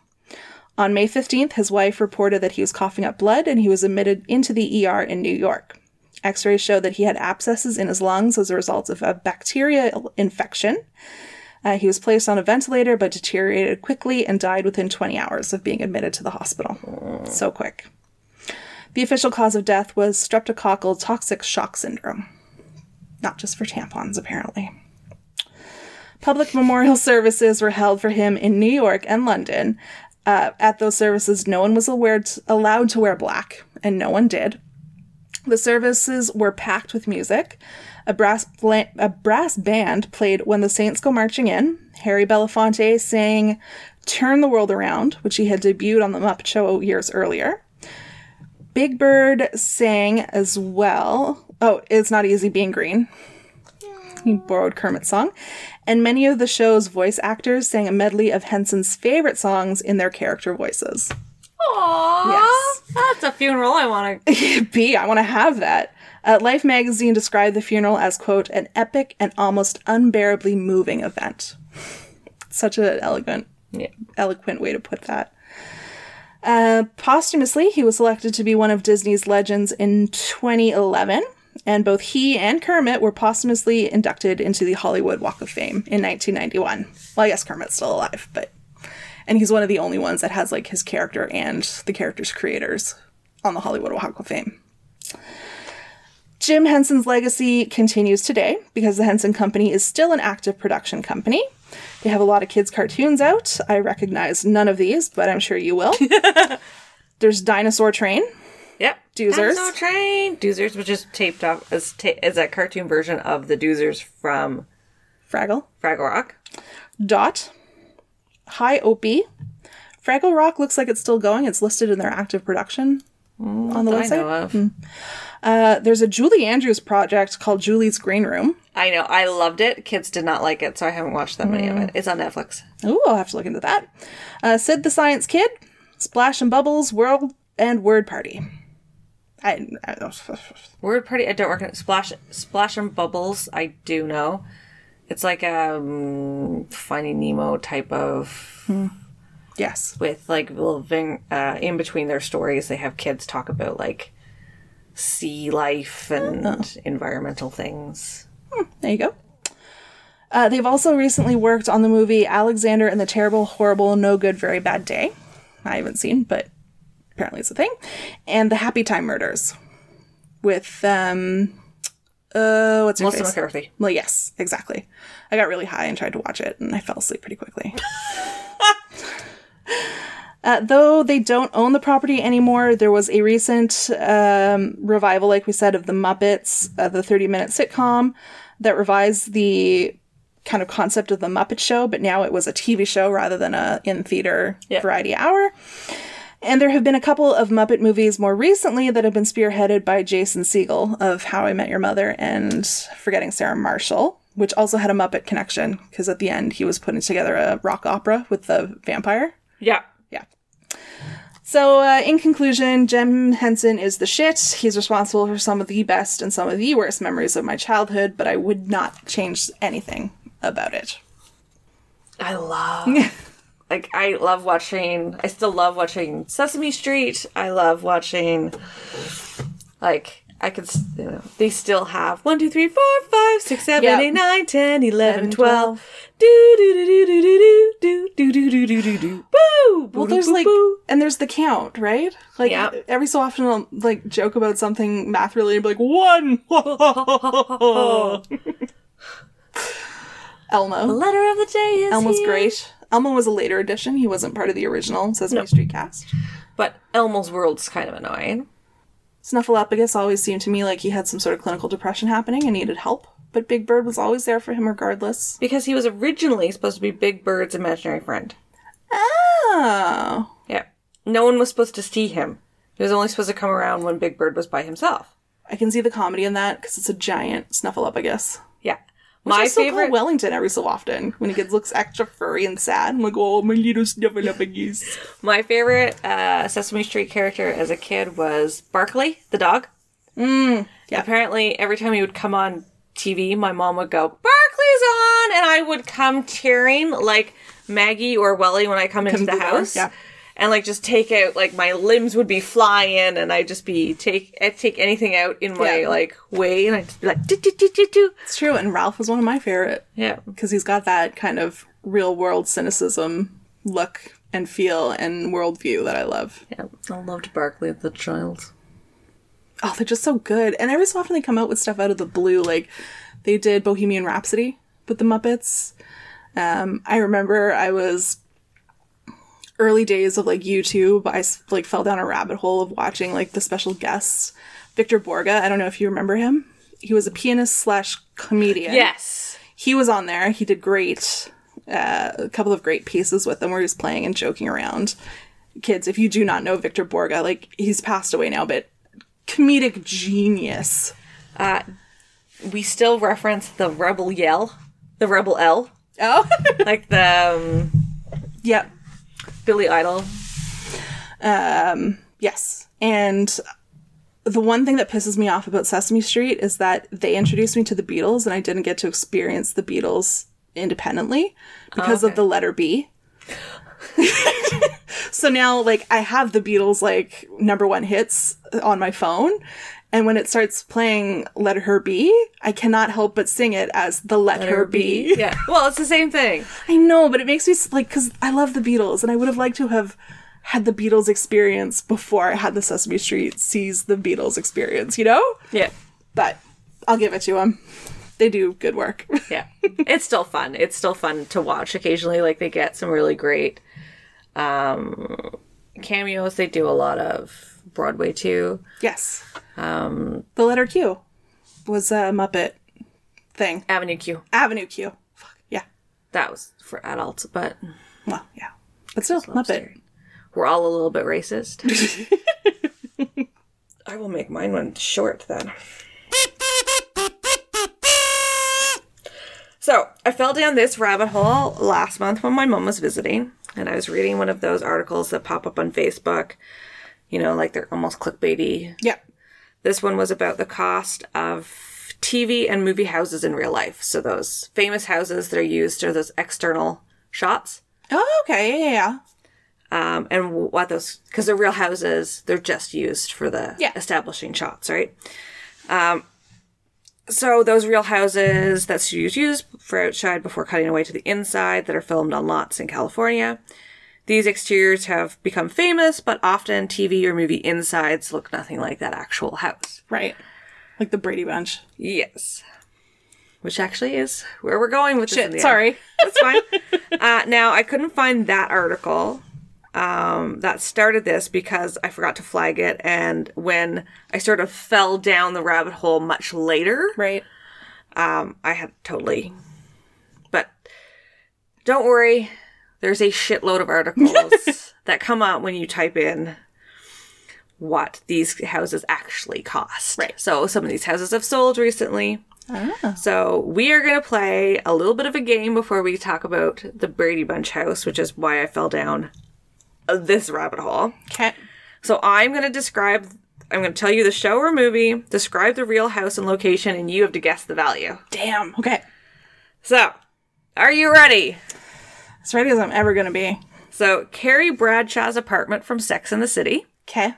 [SPEAKER 2] On May 15th, his wife reported that he was coughing up blood and he was admitted into the ER in New York. X rays showed that he had abscesses in his lungs as a result of a bacterial infection. Uh, he was placed on a ventilator but deteriorated quickly and died within 20 hours of being admitted to the hospital. So quick. The official cause of death was streptococcal toxic shock syndrome. Not just for tampons, apparently. Public memorial services were held for him in New York and London. Uh, at those services, no one was aware allowed to wear black, and no one did. The services were packed with music. A brass, bla- a brass band played When the Saints Go Marching In. Harry Belafonte sang Turn the World Around, which he had debuted on The Muppet Show years earlier. Big Bird sang as well. Oh, It's Not Easy Being Green. He borrowed Kermit's song. And many of the show's voice actors sang a medley of Henson's favorite songs in their character voices.
[SPEAKER 1] Aww.
[SPEAKER 2] Yes.
[SPEAKER 1] That's a funeral I want to.
[SPEAKER 2] be. I want to have that. Uh, Life magazine described the funeral as, quote, an epic and almost unbearably moving event. Such an elegant,
[SPEAKER 1] Yeah.
[SPEAKER 2] eloquent way to put that. Uh, posthumously, he was selected to be one of Disney's legends in 2011, and both he and Kermit were posthumously inducted into the Hollywood Walk of Fame in 1991. Well, I guess Kermit's still alive, but. And he's one of the only ones that has, like, his character and the character's creators on the Hollywood Walk of Fame. Jim Henson's legacy continues today because the Henson Company is still an active production company. They have a lot of kids' cartoons out. I recognize none of these, but I'm sure you will. There's Dinosaur Train.
[SPEAKER 1] Yep.
[SPEAKER 2] Doozers.
[SPEAKER 1] Dinosaur Train. Doozers, which is taped off as ta- as a cartoon version of the Doozers from
[SPEAKER 2] Fraggle.
[SPEAKER 1] Fraggle Rock.
[SPEAKER 2] Dot. Hi Opie. Fraggle Rock looks like it's still going. It's listed in their active production on the website.
[SPEAKER 1] know of.
[SPEAKER 2] Uh, there's a Julie Andrews project called Julie's Green Room.
[SPEAKER 1] I know. I loved it. Kids did not like it, so I haven't watched that many of it. It's on Netflix.
[SPEAKER 2] Ooh, I'll have to look into that. Uh, Sid the Science Kid, Splash and Bubbles, World and Word Party. I, I.
[SPEAKER 1] Word Party. I don't recognize. Splash, Splash and Bubbles. I do know. It's like a um, Finding Nemo type of
[SPEAKER 2] Yes.
[SPEAKER 1] with like little thing uh, in between their stories. They have kids talk about like sea life and environmental things.
[SPEAKER 2] There you go. Uh, they've also recently worked on the movie Alexander and the Terrible, Horrible, No Good, Very Bad Day. I haven't seen, but apparently it's a thing. And The Happy Time Murders with, um, uh, what's her
[SPEAKER 1] Melissa
[SPEAKER 2] face?
[SPEAKER 1] McCarthy.
[SPEAKER 2] Well, yes, exactly. I got really high and tried to watch it, and I fell asleep pretty quickly. Uh, though they don't own the property anymore, there was a recent um, revival, like we said, of the Muppets, uh, the 30 minute sitcom that revised the kind of concept of the Muppet Show, but now it was a TV show rather than a in theater
[SPEAKER 1] Yeah.
[SPEAKER 2] variety hour. And there have been a couple of Muppet movies more recently that have been spearheaded by Jason Segel of How I Met Your Mother and Forgetting Sarah Marshall, which also had a Muppet connection because at the end he was putting together a rock opera with the vampire.
[SPEAKER 1] Yeah.
[SPEAKER 2] So, uh, in conclusion, Jim Henson is the shit. He's responsible for some of the best and some of the worst memories of my childhood, but I would not change anything about it.
[SPEAKER 1] I love. like I love watching. I still love watching Sesame Street. I love watching. Like I could, you know, they still have one, two, three, four, five, six, seven,
[SPEAKER 2] Yep.
[SPEAKER 1] eight, nine, ten, eleven,
[SPEAKER 2] 11,
[SPEAKER 1] twelve. Do do do do do do do do do do do do do. Boo!
[SPEAKER 2] Well, there's like, and there's the count, right? Like,
[SPEAKER 1] Yeah.
[SPEAKER 2] every so often I'll like joke about something math related, be like, one! Elmo.
[SPEAKER 1] The letter of the day is
[SPEAKER 2] Elmo's
[SPEAKER 1] here.
[SPEAKER 2] great. Elmo was a later addition. He wasn't part of the original Sesame Street cast.
[SPEAKER 1] but Elmo's world's kind of annoying.
[SPEAKER 2] Snuffleupagus always seemed to me like he had some sort of clinical depression happening and needed help, but Big Bird was always there for him regardless.
[SPEAKER 1] Because he was originally supposed to be Big Bird's imaginary friend.
[SPEAKER 2] Oh.
[SPEAKER 1] Yeah. No one was supposed to see him. He was only supposed to come around when Big Bird was by himself.
[SPEAKER 2] I can see the comedy in that because it's a giant Snuffleupagus.
[SPEAKER 1] Yeah.
[SPEAKER 2] My
[SPEAKER 1] My
[SPEAKER 2] I still
[SPEAKER 1] favorite
[SPEAKER 2] Wellington every so often when he gets looks extra furry and sad. I'm like, oh, my little Snuffleupagus.
[SPEAKER 1] my favorite uh, Sesame Street character as a kid was Barkley, the dog.
[SPEAKER 2] Mm, yeah.
[SPEAKER 1] Apparently, every time he would come on TV, my mom would go, Barkley's on! And I would come tearing like Maggie or Welly when I come into
[SPEAKER 2] Come
[SPEAKER 1] the
[SPEAKER 2] to the
[SPEAKER 1] house.
[SPEAKER 2] yeah.
[SPEAKER 1] And like just take out like my limbs would be flying and I'd just be take I'd take anything out in my
[SPEAKER 2] Yeah.
[SPEAKER 1] like way and I'd just be like do do do do do.
[SPEAKER 2] It's true, and Ralph was one of my favorite
[SPEAKER 1] Yeah.
[SPEAKER 2] because he's got that kind of real world cynicism look and feel and worldview that I love.
[SPEAKER 1] Yeah. I loved Barkley as a child.
[SPEAKER 2] Oh, they're just so good. And every so often they come out with stuff out of the blue. Like they did Bohemian Rhapsody with the Muppets. Um, I remember I was early days of like YouTube. I like fell down a rabbit hole of watching like the special guests. Victor Borge. I don't know if you remember him. He was a pianist slash comedian.
[SPEAKER 1] Yes.
[SPEAKER 2] he was on there. He did great. Uh, a couple of great pieces with them where he was playing and joking around. Kids, if you do not know Victor Borge, like he's passed away now, but comedic genius.
[SPEAKER 1] We still reference the Rebel Yell, the Rebel L,
[SPEAKER 2] Oh,
[SPEAKER 1] like the um,
[SPEAKER 2] yep.
[SPEAKER 1] Billy Idol.
[SPEAKER 2] Um, yes. And the one thing that pisses me off about Sesame Street is that they introduced me to the Beatles and I didn't get to experience the Beatles independently because of
[SPEAKER 1] okay.
[SPEAKER 2] the letter B. so now like I have the Beatles like number 1 hits on my phone and when it starts playing Let Her Be, I cannot help but sing it as the Let, Her, Be.
[SPEAKER 1] Yeah. Well, it's the same thing.
[SPEAKER 2] I know, but it makes me like because I love the Beatles, and I would have liked to have had the Beatles experience before I had the Sesame Street sees the Beatles experience. You know,
[SPEAKER 1] Yeah.
[SPEAKER 2] but I'll give it to them. They do good work.
[SPEAKER 1] Yeah. it's still fun. It's still fun to watch occasionally. Like they get some really great um cameos. They do a lot of Broadway too.
[SPEAKER 2] yes. Um, the letter Q was a Muppet thing.
[SPEAKER 1] Avenue Q.
[SPEAKER 2] Avenue Q. Fuck yeah.
[SPEAKER 1] That was for adults, but
[SPEAKER 2] Well, yeah, but still Muppet.
[SPEAKER 1] We're all a little bit racist. I will make mine one short then. So, I fell down this rabbit hole last month when my mom was visiting, and I was reading one of those articles that pop up on Facebook. You know, like they're almost clickbaity.
[SPEAKER 2] Yeah.
[SPEAKER 1] This one was about the cost of TV and movie houses in real life. So, those famous houses that are used are those external shots.
[SPEAKER 2] Oh, okay. Yeah, yeah, yeah.
[SPEAKER 1] um, and what those because they're real houses they're just used for the
[SPEAKER 2] Yeah.
[SPEAKER 1] establishing shots right um, so those real houses that studios use for outside before cutting away to the inside that are filmed on lots in california these exteriors have become famous but often tv or movie insides look nothing like that actual house
[SPEAKER 2] Right. Like the Brady Bunch.
[SPEAKER 1] yes which actually is where we're going with this
[SPEAKER 2] Shit.
[SPEAKER 1] end.
[SPEAKER 2] Sorry.
[SPEAKER 1] That's fine. uh, now, I couldn't find that article um, that started this because I forgot to flag it. And when I sort of fell down the rabbit hole much later,
[SPEAKER 2] right.
[SPEAKER 1] um, I had totally. But don't worry, there's a shitload of articles that come out when you type in what these houses actually cost.
[SPEAKER 2] Right.
[SPEAKER 1] So some of these houses have sold recently. Oh. So we are going to play a little bit of a game before we talk about the Brady Bunch house, which is why I fell down this rabbit hole.
[SPEAKER 2] Okay.
[SPEAKER 1] So I'm going to describe, I'm going to tell you the show or movie, describe the real house and location, and you have to guess the value.
[SPEAKER 2] Damn. Okay.
[SPEAKER 1] So, are you ready?
[SPEAKER 2] As ready as I'm ever gonna be.
[SPEAKER 1] So, Carrie Bradshaw's apartment from Sex and the City,
[SPEAKER 2] Okay.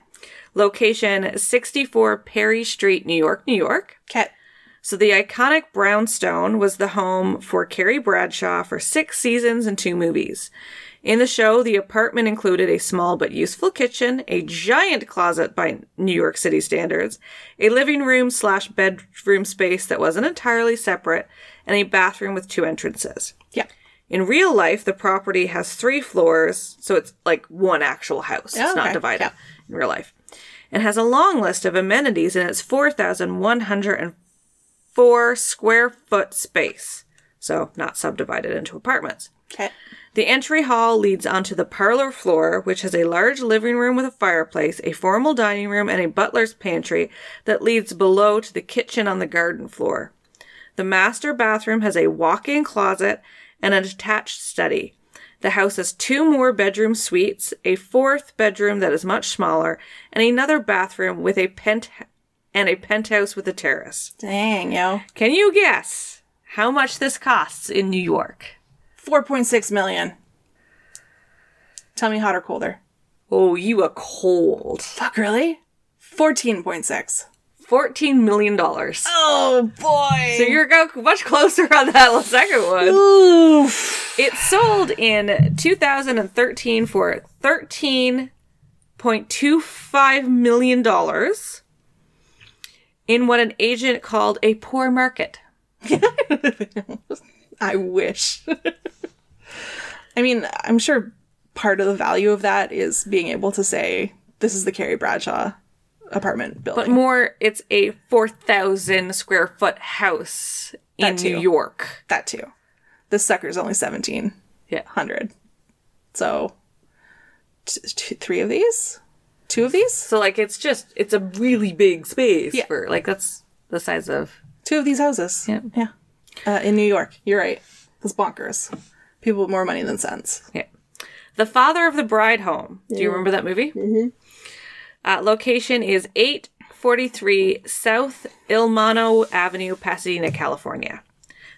[SPEAKER 1] location 64 Perry Street, New York, New York.
[SPEAKER 2] Okay.
[SPEAKER 1] So the iconic brownstone was the home for Carrie Bradshaw for six seasons and two movies. In the show, the apartment included a small but useful kitchen, a giant closet by New York City standards, a living room slash bedroom space that wasn't entirely separate, and a bathroom with two entrances. In real life, the property has three floors, so it's like one actual house.
[SPEAKER 2] Oh,
[SPEAKER 1] it's not
[SPEAKER 2] okay.
[SPEAKER 1] divided
[SPEAKER 2] Yeah.
[SPEAKER 1] in real life. And has a long list of amenities in its 4,104 square foot space. So not subdivided into apartments.
[SPEAKER 2] Okay.
[SPEAKER 1] The entry hall leads onto the parlor floor, which has a large living room with a fireplace, a formal dining room, and a butler's pantry that leads below to the kitchen on the garden floor. The master bathroom has a walk in closet and a detached study. The house has two more bedroom suites, a fourth bedroom that is much smaller, and another bathroom with a pent and a penthouse with a terrace.
[SPEAKER 2] Dang, yo.
[SPEAKER 1] Can you guess how much this costs in New York?
[SPEAKER 2] 4.6 million. Tell me hot or colder.
[SPEAKER 1] Oh, you are cold.
[SPEAKER 2] Fuck, really? 14.6.
[SPEAKER 1] $14 million.
[SPEAKER 2] Oh, boy.
[SPEAKER 1] So you're go much closer on that second one.
[SPEAKER 2] Oof.
[SPEAKER 1] It sold in 2013 for $13.25 million in what an agent called a poor market.
[SPEAKER 2] I wish. I mean, I'm sure part of the value of that is being able to say, this is the Carrie Bradshaw apartment building.
[SPEAKER 1] But more, it's a 4,000 square foot house in
[SPEAKER 2] That
[SPEAKER 1] New. York.
[SPEAKER 2] that too. This sucker's only 1700.
[SPEAKER 1] Yeah. 100.
[SPEAKER 2] So, t- t- three of these? Two of these?
[SPEAKER 1] So, like, it's just, it's a really big space
[SPEAKER 2] Yeah.
[SPEAKER 1] for, like, that's the size of.
[SPEAKER 2] Two of these houses.
[SPEAKER 1] Yeah.
[SPEAKER 2] Yeah. Uh, in New York. You're right. That's bonkers. People with more money than sense.
[SPEAKER 1] Yeah. The Father of the Bride Home. Do you remember that movie? Mm-hmm. Uh, location is 843 South El Molino Avenue, Pasadena, California.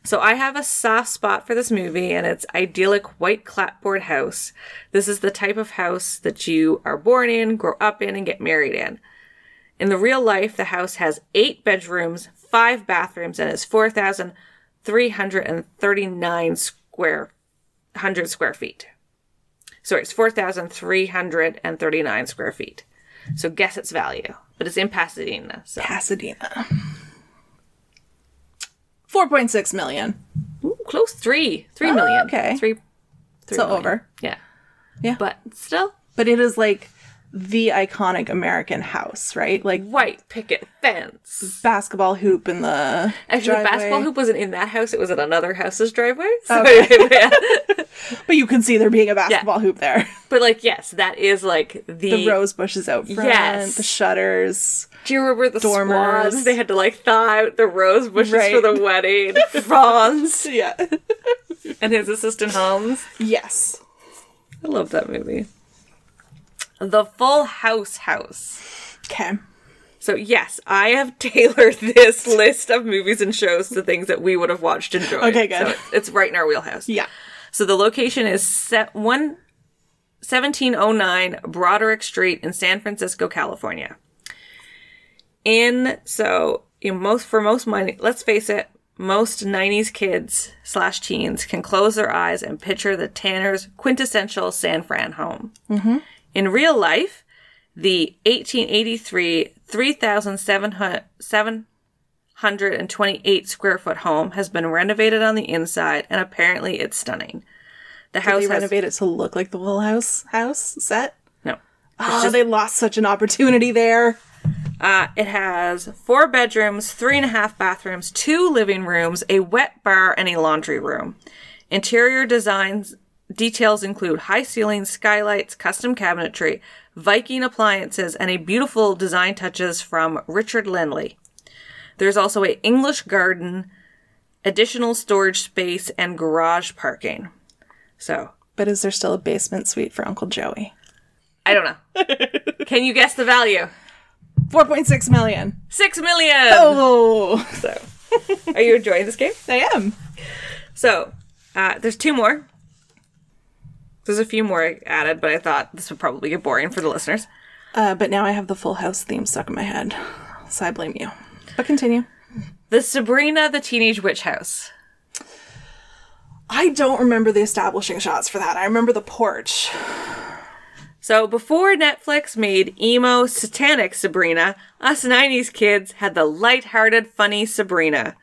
[SPEAKER 1] So I have a soft spot for this movie and its idyllic white clapboard house. This is the type of house that you are born in, grow up in, and get married in. In the real life, the house has eight bedrooms, five bathrooms, and is 4,339 square, 100 square feet. Sorry, it's 4,339 square feet. So guess its value. But it's in Pasadena. So
[SPEAKER 2] Pasadena. 4.6 million.
[SPEAKER 1] Ooh, close three. Three oh, million.
[SPEAKER 2] Oh, okay.
[SPEAKER 1] Three. three
[SPEAKER 2] So
[SPEAKER 1] million.
[SPEAKER 2] over.
[SPEAKER 1] Yeah.
[SPEAKER 2] Yeah.
[SPEAKER 1] But still,
[SPEAKER 2] But it is like the iconic American house, right? Like
[SPEAKER 1] white picket fence.
[SPEAKER 2] basketball hoop in the
[SPEAKER 1] Actually, the basketball hoop wasn't in that house. It was in another house's driveway. So,
[SPEAKER 2] Okay.
[SPEAKER 1] yeah.
[SPEAKER 2] But you can see there being a basketball hoop there.
[SPEAKER 1] But like, yes, that is like the.
[SPEAKER 2] The rose bushes out front,
[SPEAKER 1] Yes.
[SPEAKER 2] the shutters.
[SPEAKER 1] Do you remember the
[SPEAKER 2] dormers.
[SPEAKER 1] swans? They had to like thaw out the rose bushes
[SPEAKER 2] Right.
[SPEAKER 1] for the wedding. Franz
[SPEAKER 2] Yeah.
[SPEAKER 1] and his assistant Hans.
[SPEAKER 2] yes.
[SPEAKER 1] I love that movie. The Full House House.
[SPEAKER 2] Okay.
[SPEAKER 1] So yes, I have tailored this list of movies and shows to things that we would have watched and enjoyed.
[SPEAKER 2] Okay, good.
[SPEAKER 1] So it's- right in our wheelhouse.
[SPEAKER 2] Yeah.
[SPEAKER 1] So the location is set one. 1709 Broderick Street in San Francisco, California. In so you most for most money, let's face it, most 90s kids slash teens can close their eyes and picture the Tanner's quintessential San Fran home. Mm-hmm. In real life, the 1883 3,728 square foot home has been renovated on the inside, and apparently it's stunning. The
[SPEAKER 2] Did
[SPEAKER 1] house
[SPEAKER 2] they
[SPEAKER 1] has
[SPEAKER 2] renovate it to look like the Full House house set?
[SPEAKER 1] no.
[SPEAKER 2] Oh, they lost such an opportunity there.
[SPEAKER 1] Uh, it has four bedrooms, three and a half bathrooms, two living rooms, a wet bar, and a laundry room. Interior designs details include high ceilings, skylights, custom cabinetry, Viking appliances, and a beautiful design touches from Richard Lindley. There's also a English garden, additional storage space, and garage parking. So
[SPEAKER 2] But is there still a basement suite for Uncle Joey?
[SPEAKER 1] I don't know. Can you guess the value?
[SPEAKER 2] 4.6 million.
[SPEAKER 1] Six million.
[SPEAKER 2] Oh,
[SPEAKER 1] So, are you enjoying this game?
[SPEAKER 2] I am.
[SPEAKER 1] So, uh, there's two more. There's a few more added, but I thought this would probably get boring for the listeners.
[SPEAKER 2] Uh, but now I have the Full House theme stuck in my head. So I blame you. But continue.
[SPEAKER 1] The Sabrina the Teenage Witch House.
[SPEAKER 2] I don't remember the establishing shots for that. I remember the porch.
[SPEAKER 1] So, before Netflix made emo, satanic Sabrina, us 90s kids had the light-hearted, funny Sabrina.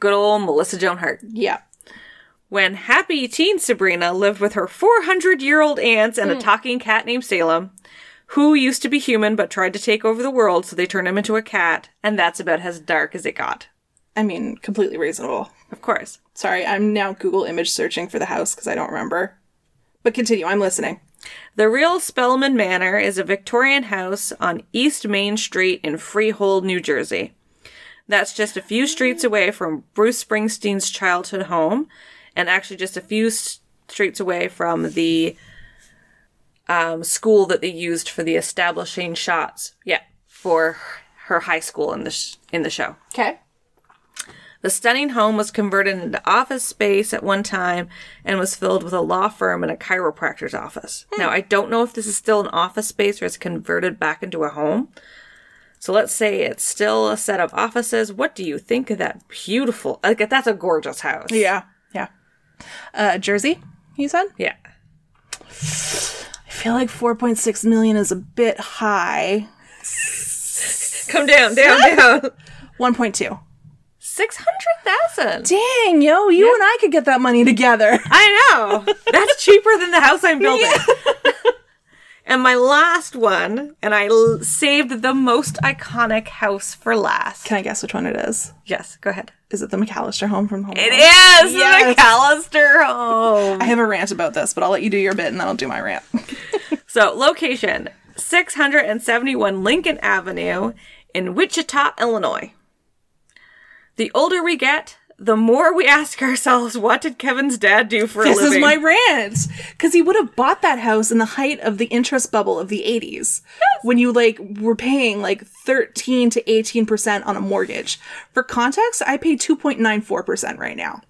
[SPEAKER 1] Good old Melissa Joan Hart.
[SPEAKER 2] Yeah.
[SPEAKER 1] When happy teen Sabrina lived with her 400 year old aunts and a hmm. talking cat named Salem, who used to be human but tried to take over the world, so they turned him into a cat, and that's about as dark as it got.
[SPEAKER 2] I mean, completely reasonable.
[SPEAKER 1] Of course.
[SPEAKER 2] Sorry, I'm now Google image searching for the house because I don't remember. But continue, I'm listening.
[SPEAKER 1] The real Spellman Manor is a Victorian house on East Main Street in Freehold, New Jersey. That's just a few streets mm. away from Bruce Springsteen's childhood home, and actually just a few streets away from the um, school that they used for the establishing shots. Yeah, for her high school in the sh- in the show.
[SPEAKER 2] Okay.
[SPEAKER 1] The stunning home was converted into office space at one time and was filled with a law firm and a chiropractor's office. Now, I don't know if this is still an office space or it's converted back into a home. So let's say it's still a set of offices. What do you think of that beautiful? Like that's a gorgeous house.
[SPEAKER 2] Yeah. Yeah. Uh, Jersey, you said?
[SPEAKER 1] Yeah.
[SPEAKER 2] I feel like 4.6 million is a bit high.
[SPEAKER 1] Come down, down, down.
[SPEAKER 2] 1.2.
[SPEAKER 1] Six hundred thousand.
[SPEAKER 2] Dang, yo, you and I could get that money together.
[SPEAKER 1] I know. That's cheaper than the house I'm building. and my last one, and I l- saved the most iconic house for last.
[SPEAKER 2] Can I guess which one it is?
[SPEAKER 1] Yes, go ahead.
[SPEAKER 2] Is it the McAllister home from Home
[SPEAKER 1] It is
[SPEAKER 2] Yes.
[SPEAKER 1] the McAllister home.
[SPEAKER 2] I have a rant about this, but I'll let you do your bit and then I'll do my rant.
[SPEAKER 1] So, location 671 Lincoln Avenue in Wichita, Illinois. The older we get, the more we ask ourselves, what did Kevin's dad do for
[SPEAKER 2] This
[SPEAKER 1] a living?
[SPEAKER 2] This is my rant. Because he would have bought that house in the height of the interest bubble of the 80s when you like were paying like 13 to 18% on a mortgage. For context, I pay 2.94% right now.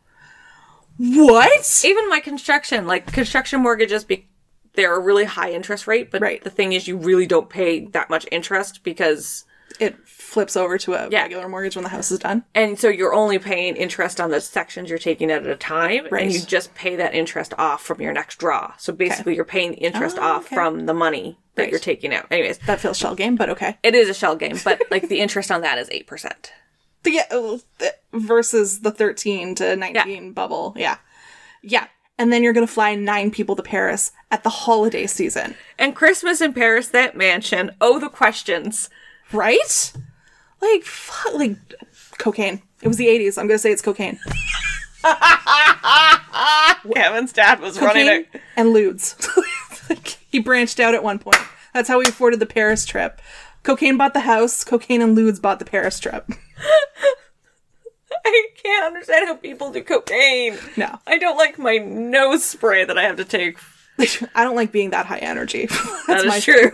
[SPEAKER 2] What?
[SPEAKER 1] Even my construction, like construction mortgages, be they're a really high interest rate, but
[SPEAKER 2] Right.
[SPEAKER 1] the thing is, you really don't pay that much interest because,
[SPEAKER 2] It flips over to a
[SPEAKER 1] Yeah.
[SPEAKER 2] regular mortgage when the house is done.
[SPEAKER 1] and so you're only paying interest on the sections you're taking out at a time,
[SPEAKER 2] Right.
[SPEAKER 1] and you just pay that interest off from your next draw. So basically, you're paying the interest
[SPEAKER 2] Oh,
[SPEAKER 1] off
[SPEAKER 2] okay.
[SPEAKER 1] from the money that
[SPEAKER 2] Right.
[SPEAKER 1] you're taking out. Anyways,
[SPEAKER 2] That feels shell game, but okay.
[SPEAKER 1] it is a shell game, but like the interest on that is eight percent.
[SPEAKER 2] Yeah, uh, versus the 13 to 19 bubble. Yeah. Yeah. And then you're going to fly nine people to Paris at the holiday season.
[SPEAKER 1] And Christmas in Paris, that mansion. Oh, the questions.
[SPEAKER 2] Right? Like, fuck, like cocaine. It was the 80s. I'm going to say it's cocaine.
[SPEAKER 1] Kevin's dad was running
[SPEAKER 2] Cocaine
[SPEAKER 1] it.
[SPEAKER 2] and ludes. Like, he branched out at one point. That's how we afforded the Paris trip. Cocaine bought the house. Cocaine and ludes bought the Paris trip.
[SPEAKER 1] I can't understand how people do cocaine.
[SPEAKER 2] No.
[SPEAKER 1] I don't like my nose spray that I have to take.
[SPEAKER 2] I don't like being that high energy. That's
[SPEAKER 1] That is
[SPEAKER 2] my
[SPEAKER 1] true.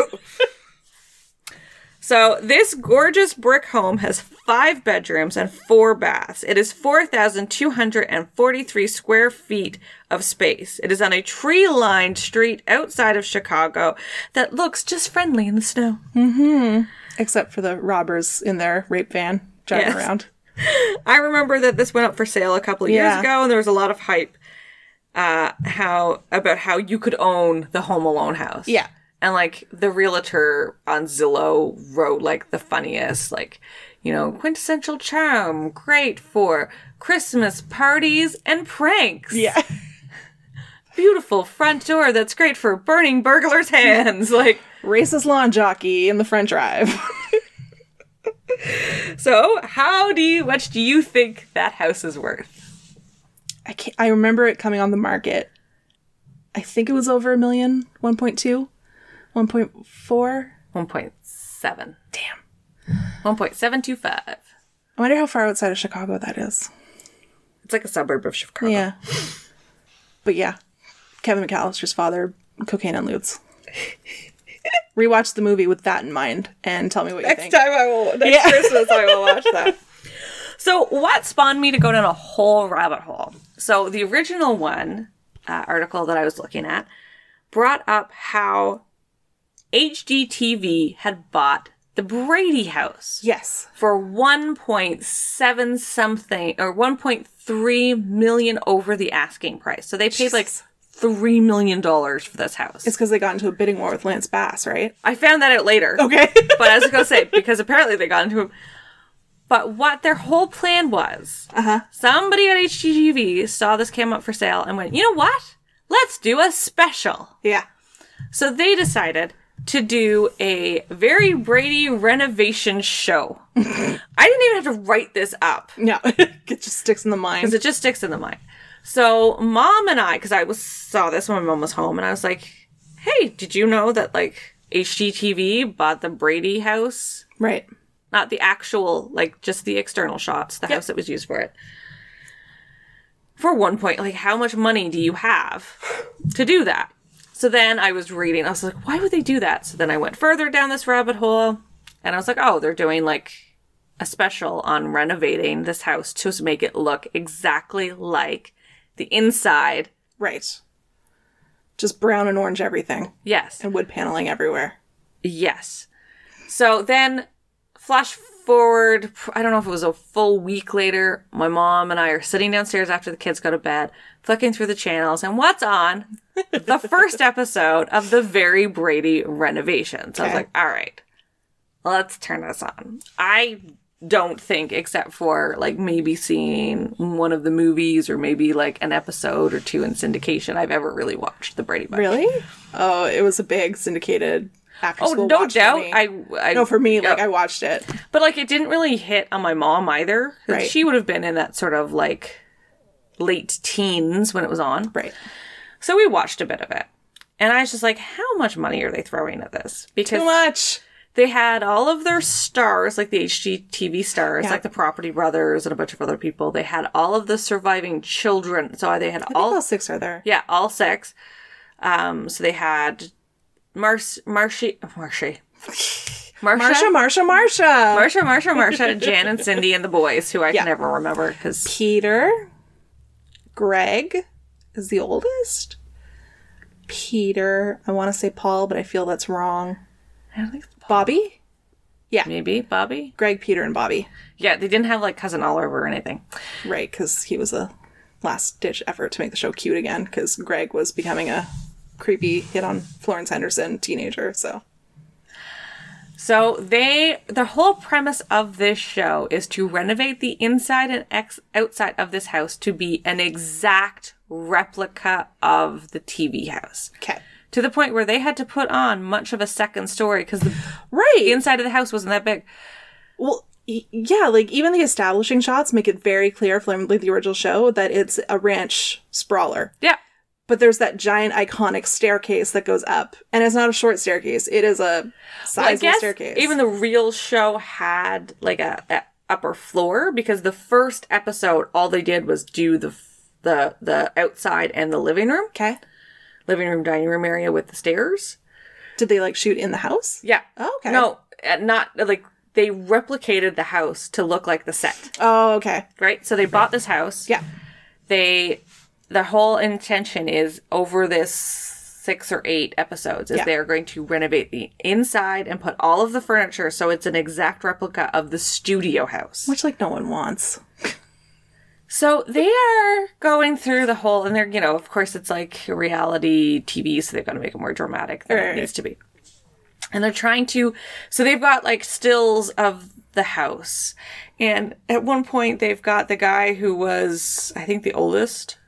[SPEAKER 1] So this gorgeous brick home has five bedrooms and four baths. It is 4,243 square feet of space. It is on a tree-lined street outside of Chicago that looks just friendly in the snow.
[SPEAKER 2] Except for the robbers in their rape van driving
[SPEAKER 1] Yes.
[SPEAKER 2] around.
[SPEAKER 1] I remember that this went up for sale a couple of years
[SPEAKER 2] Yeah.
[SPEAKER 1] ago, and there was a lot of hype uh, how about how you could own the Home Alone house.
[SPEAKER 2] Yeah.
[SPEAKER 1] And like the realtor on Zillow wrote like the funniest, like you know, quintessential charm, great for Christmas parties and pranks.
[SPEAKER 2] Yeah.
[SPEAKER 1] beautiful front door that's great for burning burglars' hands. like
[SPEAKER 2] Racist lawn jockey in the front drive.
[SPEAKER 1] so, how do you? Much do you think that house is worth?
[SPEAKER 2] I can't, I remember it coming on the market. I think it was over a million, 1.2, 1.4.
[SPEAKER 1] One point seven.
[SPEAKER 2] Damn.
[SPEAKER 1] One point seven two five.
[SPEAKER 2] I wonder how far outside of Chicago that is.
[SPEAKER 1] It's like a suburb of Chicago.
[SPEAKER 2] Yeah. But yeah, Kevin McAllister's father, cocaine and ludes. Rewatch the movie with that in mind and tell me what you think.
[SPEAKER 1] Next time I will. Next
[SPEAKER 2] Yeah.
[SPEAKER 1] Christmas I will watch that. So, what spawned me to go down a whole rabbit hole? So, the original one uh, article that I was looking at brought up how HGTV had bought the Brady House
[SPEAKER 2] Yes.
[SPEAKER 1] for 1.7 something or 1.3 million over the asking price. So they paid like $3 million for this house.
[SPEAKER 2] It's because they got into a bidding war with Lance Bass, right?
[SPEAKER 1] I found that out later.
[SPEAKER 2] Okay.
[SPEAKER 1] but I was gonna say because apparently they got into it. But what their whole plan was,
[SPEAKER 2] Uh-huh.
[SPEAKER 1] somebody at HGTV saw this came up for sale and went, you know what? Let's do a special.
[SPEAKER 2] yeah.
[SPEAKER 1] So they decided to do a very Brady renovation show. I didn't even have to write this up
[SPEAKER 2] No. it just sticks in the mind.
[SPEAKER 1] because it just sticks in the mind. So mom and I, because I was saw this when my mom was home, and I was like, "Hey, did you know that like HGTV bought the Brady house
[SPEAKER 2] Right.
[SPEAKER 1] not the actual like just the external shots the house that was used for it for one point like how much money do you have to do that so then i was reading i was like why would they do that so then i went further down this rabbit hole and i was like oh they're doing like a special on renovating this house to make it look exactly like the inside
[SPEAKER 2] Right. Just brown and orange everything
[SPEAKER 1] yes
[SPEAKER 2] and wood paneling everywhere.
[SPEAKER 1] Yes. So then, flash forward, I don't know if it was a full week later, my mom and I are sitting downstairs after the kids go to bed, flicking through the channels, and what's on? the first episode of the Very Brady renovation renovations. I was like, all right, let's turn this on. I don't think, except for like maybe seeing one of the movies or maybe like an episode or two in syndication, I've ever really watched the Brady Bunch.
[SPEAKER 2] Really? Oh, it was a big syndicated after
[SPEAKER 1] Oh,
[SPEAKER 2] school
[SPEAKER 1] no doubt. I, I
[SPEAKER 2] no, for me,
[SPEAKER 1] yeah.
[SPEAKER 2] like I watched it.
[SPEAKER 1] But like it didn't really hit on my mom either.
[SPEAKER 2] Right.
[SPEAKER 1] She would have been in that sort of like late teens when it was on.
[SPEAKER 2] Right.
[SPEAKER 1] So we watched a bit of it. And I was just like, how much money are they throwing at this? Because
[SPEAKER 2] Too much.
[SPEAKER 1] they had all of their stars, like the HGTV stars,
[SPEAKER 2] Yeah.
[SPEAKER 1] like the Property Brothers and a bunch of other people. They had all of the surviving children. So they had all
[SPEAKER 2] all six are there.
[SPEAKER 1] Yeah, all six. Um, so they had Mars, Marshy, Marshy, Marcia,
[SPEAKER 2] Marcia, Marcia, Marcia.
[SPEAKER 1] Marcia, Marcia, Marcia, Jan and Cindy and the boys, who I
[SPEAKER 2] Yeah.
[SPEAKER 1] can never remember because
[SPEAKER 2] Peter. Greg is the oldest. Peter. I want to say Paul, but I feel that's wrong.
[SPEAKER 1] I don't think it's
[SPEAKER 2] Bobby? Yeah.
[SPEAKER 1] Maybe Bobby.
[SPEAKER 2] Greg, Peter, and Bobby.
[SPEAKER 1] Yeah, they didn't have like cousin Oliver or anything.
[SPEAKER 2] Right, because he was a last ditch effort to make the show cute again, because Greg was becoming a creepy hit on Florence Henderson teenager, so.
[SPEAKER 1] So they, the whole premise of this show is to renovate the inside and ex- outside of this house to be an exact replica of the TV house.
[SPEAKER 2] Okay.
[SPEAKER 1] To the point where they had to put on much of a second story because the
[SPEAKER 2] Right.
[SPEAKER 1] inside of the house wasn't that big.
[SPEAKER 2] Well, y- yeah, like even the establishing shots make it very clear from like the original show that it's a ranch sprawler.
[SPEAKER 1] Yeah.
[SPEAKER 2] But there's that giant iconic staircase that goes up, and it's not a short staircase; it is a sizable
[SPEAKER 1] guess
[SPEAKER 2] staircase.
[SPEAKER 1] even the real show had like a, a upper floor because the first episode all they did was do the the the outside and the living room,
[SPEAKER 2] okay,
[SPEAKER 1] living room dining room area with the stairs.
[SPEAKER 2] did they like shoot in the house?
[SPEAKER 1] Yeah.
[SPEAKER 2] Oh, okay.
[SPEAKER 1] No, uh, not like they replicated the house to look like the set,
[SPEAKER 2] Oh, okay.
[SPEAKER 1] right? So they bought this house.
[SPEAKER 2] Yeah.
[SPEAKER 1] They the whole intention is over this six or eight episodes is
[SPEAKER 2] Yeah.
[SPEAKER 1] they're going to renovate the inside and put all of the furniture so it's an exact replica of the studio house.
[SPEAKER 2] Which like no one wants.
[SPEAKER 1] So they are going through the whole, and they're, you know, of course, it's like reality TV, so they've got to make it more dramatic than
[SPEAKER 2] Right.
[SPEAKER 1] it needs to be. And they're trying to, so they've got like stills of the house. And at one point, they've got the guy who was, I think, the oldest,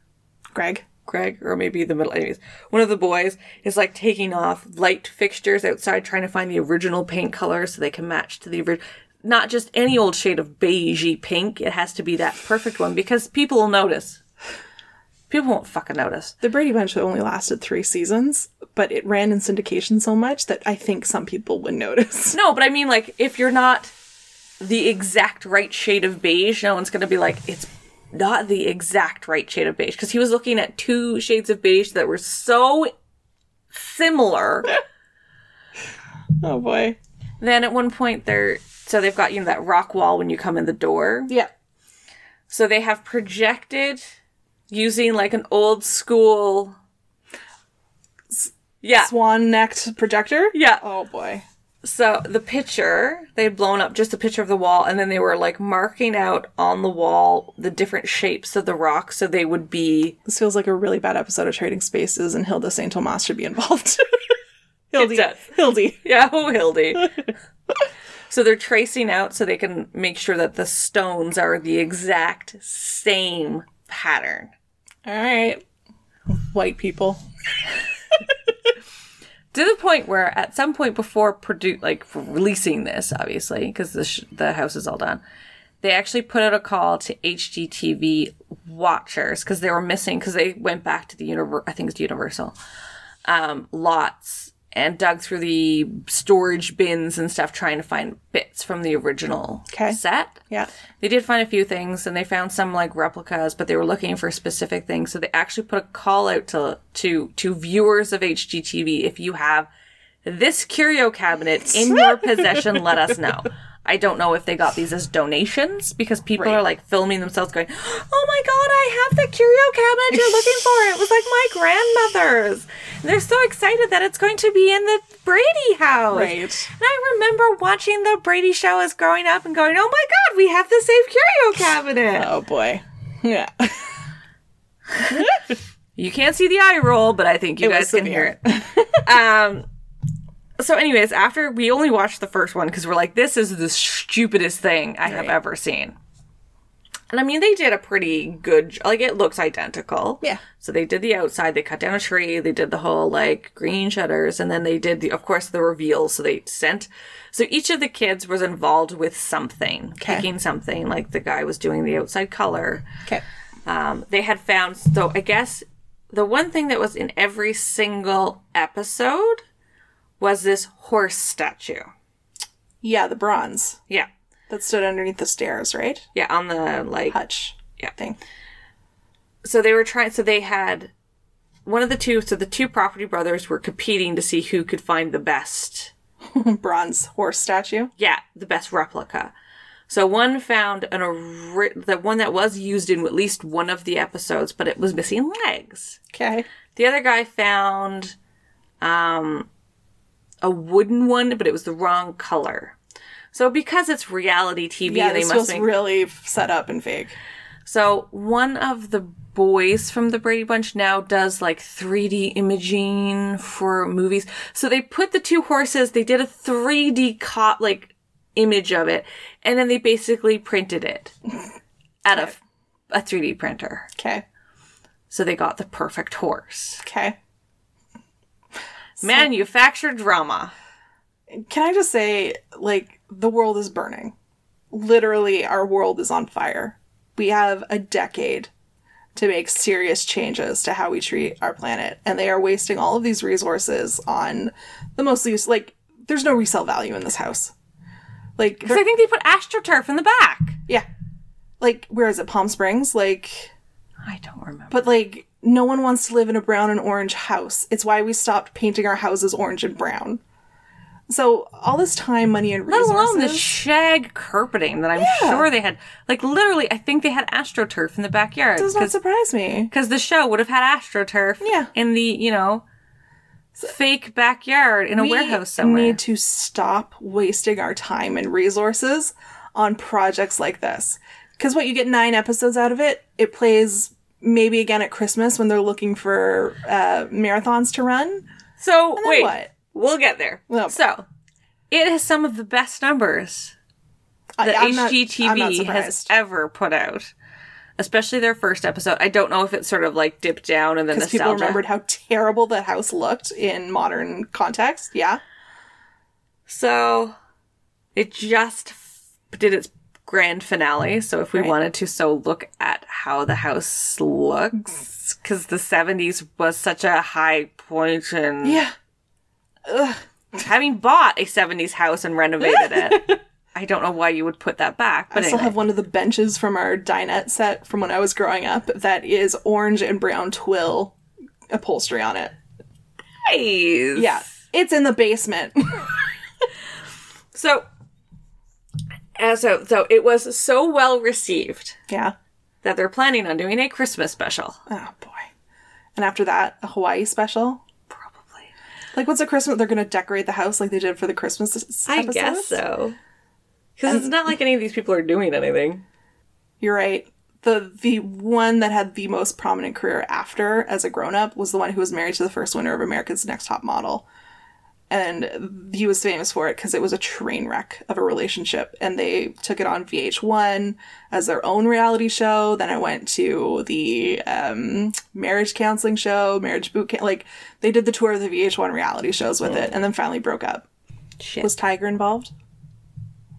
[SPEAKER 2] Greg.
[SPEAKER 1] Greg, or maybe the middle, anyways. One of the boys is like taking off light fixtures outside, trying to find the original paint color so they can match to the original. Not just any old shade of beigey pink. It has to be that perfect one because people will notice. People won't fucking notice.
[SPEAKER 2] The Brady Bunch only lasted three seasons, but it ran in syndication so much that I think some people would notice.
[SPEAKER 1] No, but I mean, like, if you're not the exact right shade of beige, no one's going to be like, it's not the exact right shade of beige. Because he was looking at two shades of beige that were so similar.
[SPEAKER 2] Oh boy.
[SPEAKER 1] then at one point, they're. So they've got, you know, that rock wall when you come in the door.
[SPEAKER 2] Yeah.
[SPEAKER 1] So they have projected using like an old school. Yeah.
[SPEAKER 2] Swan necked projector?
[SPEAKER 1] Yeah.
[SPEAKER 2] Oh boy.
[SPEAKER 1] So the picture, they had blown up just a picture of the wall, and then they were like marking out on the wall the different shapes of the rocks, so they would be.
[SPEAKER 2] This feels like a really bad episode of Trading Spaces, and Hilda St. Thomas should be involved.
[SPEAKER 1] Hildi.
[SPEAKER 2] Hildi.
[SPEAKER 1] Yeah, oh, Hildi. so they're tracing out so they can make sure that the stones are the exact same pattern.
[SPEAKER 2] All right. White people.
[SPEAKER 1] To the point where at some point before produ- like releasing this obviously because the, sh- the house is all done they actually put out a call to hgtv watchers because they were missing because they went back to the universe i think it's universal um, lots and dug through the storage bins and stuff trying to find bits from the original
[SPEAKER 2] Okay.
[SPEAKER 1] set
[SPEAKER 2] Yeah.
[SPEAKER 1] they did find a few things and they found some like replicas, but they were looking for specific things. So they actually put a call out to to to viewers of HGTV if you have this curio cabinet in your possession, let us know. I don't know if they got these as donations because people
[SPEAKER 2] Right.
[SPEAKER 1] are like filming themselves going, "Oh my god, I have the curio cabinet you're looking for. It was like my grandmother's." And they're so excited that it's going to be in the Brady house.
[SPEAKER 2] Right.
[SPEAKER 1] And I remember watching the Brady show as growing up and going, "Oh my god, we have the same curio cabinet."
[SPEAKER 2] Oh boy. Yeah.
[SPEAKER 1] You can't see the eye roll, but I think you
[SPEAKER 2] It
[SPEAKER 1] guys can hear it. um so anyways, after we only watched the first one because we're like, this is the stupidest thing I have ever seen. And I mean, they did a pretty good, like it looks identical.
[SPEAKER 2] Yeah.
[SPEAKER 1] So they did the outside, they cut down a tree, they did the whole like green shutters, and then they did the, of course, the reveal. So they sent, so each of the kids was involved with something,
[SPEAKER 2] Okay.
[SPEAKER 1] picking something. Like the guy was doing the outside color
[SPEAKER 2] Okay.
[SPEAKER 1] um, they had found so i guess the one thing that was in every single episode was this horse statue
[SPEAKER 2] Yeah, the bronze
[SPEAKER 1] Yeah.
[SPEAKER 2] that stood underneath the stairs, right?
[SPEAKER 1] Yeah, on the like
[SPEAKER 2] Hutch.
[SPEAKER 1] Yeah.
[SPEAKER 2] Thing.
[SPEAKER 1] so they were trying so they had one of the two so the two property brothers were competing to see who could find the best
[SPEAKER 2] bronze horse statue.
[SPEAKER 1] yeah the best replica so one found an ori- the one that was used in at least one of the episodes but it was missing legs
[SPEAKER 2] Okay.
[SPEAKER 1] the other guy found um a wooden one but it was the wrong color so because it's reality tv
[SPEAKER 2] Yeah,
[SPEAKER 1] they must make
[SPEAKER 2] really set up and fake.
[SPEAKER 1] So one of the boys from the Brady Bunch now does like 3D imaging for movies. So they put the two horses, they did a 3D cop like image of it, and then they basically printed it out of a 3D printer.
[SPEAKER 2] Okay.
[SPEAKER 1] So they got the perfect horse.
[SPEAKER 2] Okay.
[SPEAKER 1] Manufactured drama.
[SPEAKER 2] Can I just say, like, the world is burning. Literally, our world is on fire. We have a decade to make serious changes to how we treat our planet, and they are wasting all of these resources on the most use. Like, there's no resale value in this house. Like,
[SPEAKER 1] Because I think they put AstroTurf in the back.
[SPEAKER 2] yeah. Like, where is it? Palm Springs? Like,
[SPEAKER 1] I don't remember.
[SPEAKER 2] but like, no one wants to live in a brown and orange house. It's why we stopped painting our houses orange and brown. So all this time, money, and
[SPEAKER 1] Let
[SPEAKER 2] resources.
[SPEAKER 1] alone the shag carpeting that I'm
[SPEAKER 2] Yeah.
[SPEAKER 1] sure they had. Like literally, I think they had AstroTurf in the backyard.
[SPEAKER 2] does not surprise me.
[SPEAKER 1] because the show would have had astroturf
[SPEAKER 2] Yeah.
[SPEAKER 1] in the you know fake backyard in a warehouse somewhere We
[SPEAKER 2] need to stop wasting our time and resources on projects like this. Because what you get nine episodes out of it, it plays maybe again at Christmas when they're looking for uh, marathons to run.
[SPEAKER 1] so wait
[SPEAKER 2] what?
[SPEAKER 1] we'll get there
[SPEAKER 2] Well-
[SPEAKER 1] so it has some of the best numbers that
[SPEAKER 2] I, I'm not-
[SPEAKER 1] hgtv has ever put out especially their first episode i don't know if it sort of like dipped down and then
[SPEAKER 2] Because people remembered how terrible the house looked in modern context. Yeah.
[SPEAKER 1] so it just f- did its grand finale so if we
[SPEAKER 2] Right.
[SPEAKER 1] wanted to so look at how the house looks because the 70s was such a high point. and
[SPEAKER 2] Yeah.
[SPEAKER 1] having bought a 70s house and renovated it i don't know why you would put that back But I
[SPEAKER 2] still
[SPEAKER 1] anyway.
[SPEAKER 2] have one of the benches from our dinette set from when I was growing up that is orange and brown twill upholstery on it.
[SPEAKER 1] Nice.
[SPEAKER 2] Yeah. It's in the basement.
[SPEAKER 1] so uh, so so it was so well received
[SPEAKER 2] yeah.
[SPEAKER 1] that they're planning on doing a christmas special
[SPEAKER 2] Oh boy. And after that, a Hawaii special.
[SPEAKER 1] probably
[SPEAKER 2] Like, what's a Christmas? They're gonna decorate the house like they did for the Christmas
[SPEAKER 1] i guess so because it's not like any of these people are doing anything
[SPEAKER 2] You're right. The the one that had the most prominent career after as a grown up was the one who was married to the first winner of America's Next Top Model. And he was famous for it because it was a train wreck of a relationship. And they took it on VH1 as their own reality show. Then I went to the um, marriage counseling show, marriage boot camp. Like, they did the tour of the VH1 reality shows with it and then finally broke up.
[SPEAKER 1] shit
[SPEAKER 2] Was Tiger involved?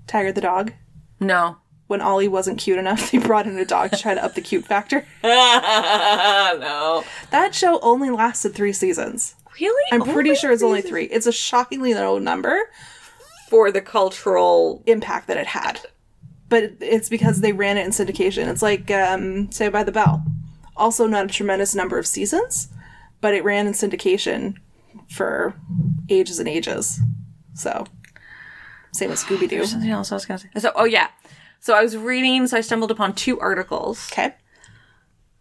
[SPEAKER 2] Tiger the dog?
[SPEAKER 1] no
[SPEAKER 2] When Ollie wasn't cute enough, they brought in a dog to try to up the cute factor.
[SPEAKER 1] no
[SPEAKER 2] That show only lasted three seasons.
[SPEAKER 1] Really
[SPEAKER 2] I'm pretty sure it's only
[SPEAKER 1] three.
[SPEAKER 2] It's a shockingly low number
[SPEAKER 1] for the cultural
[SPEAKER 2] impact that it had. But it's because they ran it in syndication. It's like um, Saved by the Bell. Also, not a tremendous number of seasons, but it ran in syndication for ages and ages. So, same as Scooby Doo.
[SPEAKER 1] something else i was gonna say so oh yeah so i was reading so i stumbled upon two articles
[SPEAKER 2] Okay.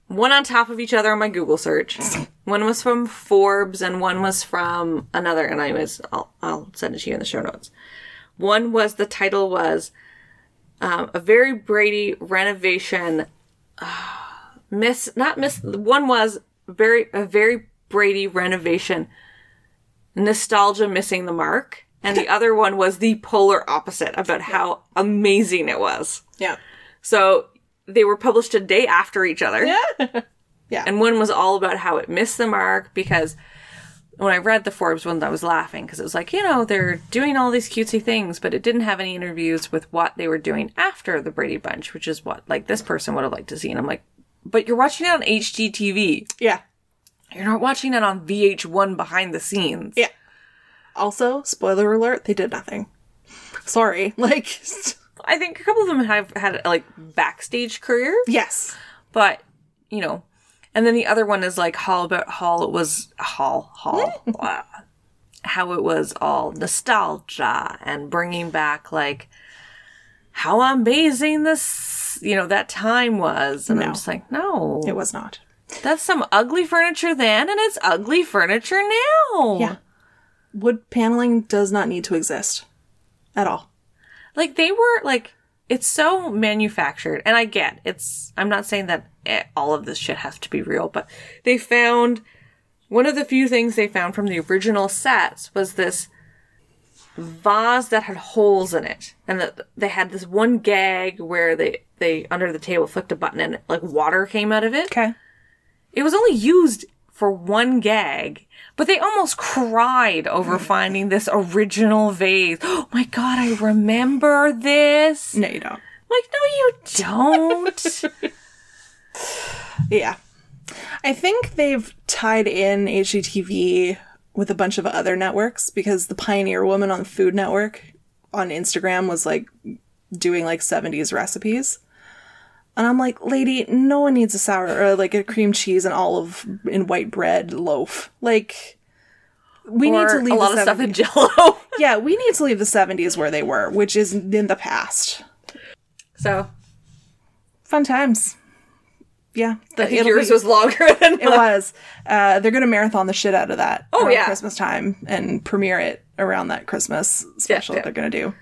[SPEAKER 1] one on top of each other on my Google search. one was from Forbes and one was from another, and I was I'll, I'll send it to you in the show notes. One was the title was um, a very Brady renovation. miss not miss. One was very a very Brady renovation. Nostalgia missing the mark, and the other one was the polar opposite about how amazing it was.
[SPEAKER 2] Yeah.
[SPEAKER 1] So they were published a day after each other.
[SPEAKER 2] Yeah.
[SPEAKER 1] And one was all about how it missed the mark because when I read the Forbes one, I was laughing because it was like, you know, they're doing all these cutesy things, but it didn't have any interviews with what they were doing after the Brady Bunch, which is what like this person would have liked to see. And I'm like, but you're watching it on HGTV.
[SPEAKER 2] Yeah.
[SPEAKER 1] You're not watching it on VH1 behind the scenes.
[SPEAKER 2] Yeah. Also, spoiler alert, they did nothing. Sorry. Like,
[SPEAKER 1] I think a couple of them have had like backstage careers,
[SPEAKER 2] yes.
[SPEAKER 1] but you know, and then the other one is like Hall about Hall it was Hall Hall wow. Uh, how it was all nostalgia and bringing back like how amazing this you know that time was, and I'm just like no,
[SPEAKER 2] It was not.
[SPEAKER 1] that's some ugly furniture then, and it's ugly furniture now.
[SPEAKER 2] Yeah. Wood paneling does not need to exist at all.
[SPEAKER 1] like they were like it's so manufactured and i get it's i'm not saying that Eh, all of this shit has to be real but they found one of the few things they found from the original sets was this vase that had holes in it and that they had this one gag where they they under the table flicked a button and like water came out of it
[SPEAKER 2] Okay.
[SPEAKER 1] it was only used for one gag, but they almost cried over mm. finding this original vase. Oh my god, I remember this.
[SPEAKER 2] No, you don't.
[SPEAKER 1] Like, no, you don't.
[SPEAKER 2] Yeah. I think they've tied in HGTV with a bunch of other networks because the Pioneer Woman on Food Network on Instagram was like doing like 70s recipes. And I'm like, lady, no one needs a sour or like a cream cheese and olive in white bread loaf. Like, we need to leave
[SPEAKER 1] a lot
[SPEAKER 2] the
[SPEAKER 1] of stuff in Jello.
[SPEAKER 2] Yeah, we need to leave the 70s where they were, which is in the past.
[SPEAKER 1] so
[SPEAKER 2] Fun times. Yeah, the,
[SPEAKER 1] I think yours
[SPEAKER 2] be-
[SPEAKER 1] was longer than
[SPEAKER 2] It was. Uh, they're going to marathon the shit out of that.
[SPEAKER 1] Oh, yeah.
[SPEAKER 2] Christmas time and premiere it around that Christmas special
[SPEAKER 1] yeah.
[SPEAKER 2] they're going to do.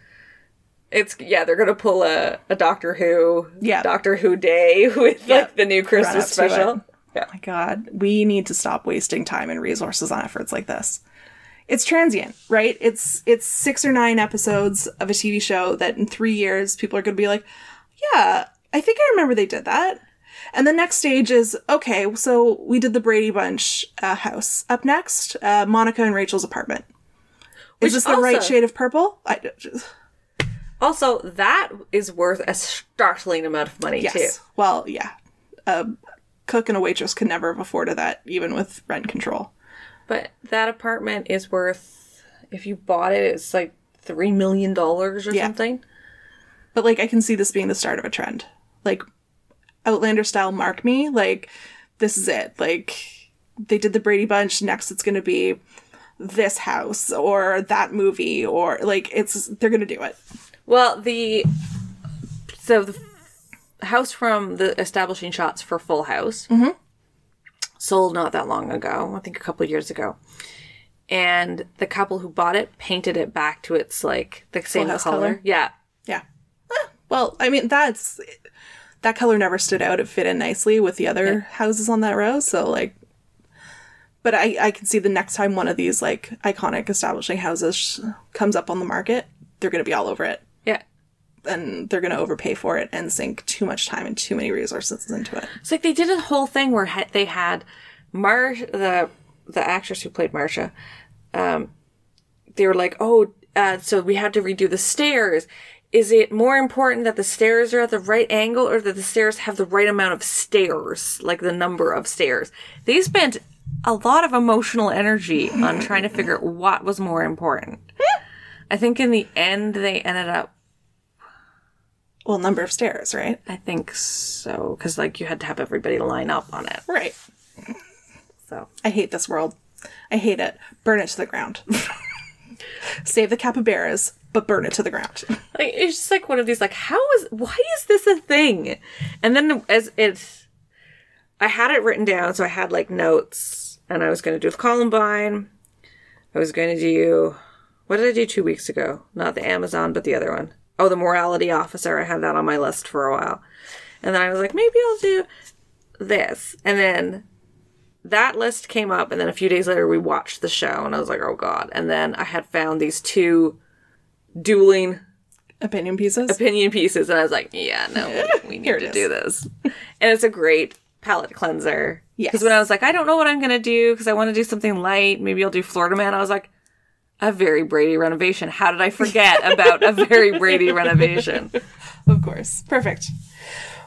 [SPEAKER 1] It's yeah, they're gonna pull a, a Doctor Who
[SPEAKER 2] Yeah.
[SPEAKER 1] Doctor Who Day with
[SPEAKER 2] Yeah.
[SPEAKER 1] like the new Christmas
[SPEAKER 2] to
[SPEAKER 1] special. Yeah.
[SPEAKER 2] My God, we need to stop wasting time and resources on efforts like this. It's transient, right? It's it's six or nine episodes of a TV show that in three years people are going to be like, yeah, I think I remember they did that. And the next stage is okay. So we did the Brady Bunch uh, house. Up next, uh, Monica and Rachel's apartment.
[SPEAKER 1] Which
[SPEAKER 2] Is this the right shade of purple? I,
[SPEAKER 1] Also, that is worth a startling amount of money
[SPEAKER 2] yes.
[SPEAKER 1] too.
[SPEAKER 2] Well, yeah. A cook and a waitress could never have afforded that, even with rent control.
[SPEAKER 1] But that apartment is worth, if you bought it, it's like three million dollars or
[SPEAKER 2] Yeah.
[SPEAKER 1] something.
[SPEAKER 2] But like I can see this being the start of a trend. Like Outlander style mark me, like this is it. Like they did the Brady Bunch, next it's gonna be this house or that movie or like it's they're gonna do it.
[SPEAKER 1] Well, the so the house from the establishing shots for Full House sold not that long ago. I think a couple of years ago. And the couple who bought it painted it back to its like the same color.
[SPEAKER 2] color?
[SPEAKER 1] Yeah.
[SPEAKER 2] Yeah. Eh, well, I mean that's that color never stood out. It fit in nicely with the other houses on that row, so like but I, I can see the next time one of these like iconic establishing houses comes up on the market, they're going to be all over it.
[SPEAKER 1] Yeah.
[SPEAKER 2] and they're going to overpay for it and sink too much time and too many resources into it.
[SPEAKER 1] It's like they did a whole thing where ha- they had Mar the the actress who played Marcia. Um, they were like, "Oh, uh, so we had to redo the stairs. Is it more important that the stairs are at the right angle, or that the stairs have the right amount of stairs, like the number of stairs?" They spent a lot of emotional energy on trying to figure out what was more important. I think in the end they ended up
[SPEAKER 2] Well, number of stairs, right?
[SPEAKER 1] I think so because like you had to have everybody line up on it.
[SPEAKER 2] Right.
[SPEAKER 1] So
[SPEAKER 2] I hate this world. I hate it. Burn it to the ground. Save the capybaras, but burn it to the ground.
[SPEAKER 1] Like it's just like one of these like how is why is this a thing? And then as it's I had it written down, so I had like notes and I was gonna do with Columbine. I was gonna do what did I do two weeks ago? Not the Amazon, but the other one. Oh, the morality officer. I had that on my list for a while. And then I was like, maybe I'll do this. And then that list came up and then a few days later we watched the show and I was like, oh god. And then I had found these two dueling
[SPEAKER 2] Opinion pieces.
[SPEAKER 1] opinion pieces and I was like, yeah, no, we, we need to
[SPEAKER 2] is.
[SPEAKER 1] do this. and it's a great palette cleanser.
[SPEAKER 2] Yes.
[SPEAKER 1] Because when I was like, I don't know what I'm going to do because I want to do something light. Maybe I'll do Florida Man. I was like, a very Brady renovation. How did I forget about a very Brady renovation?
[SPEAKER 2] of course. Perfect.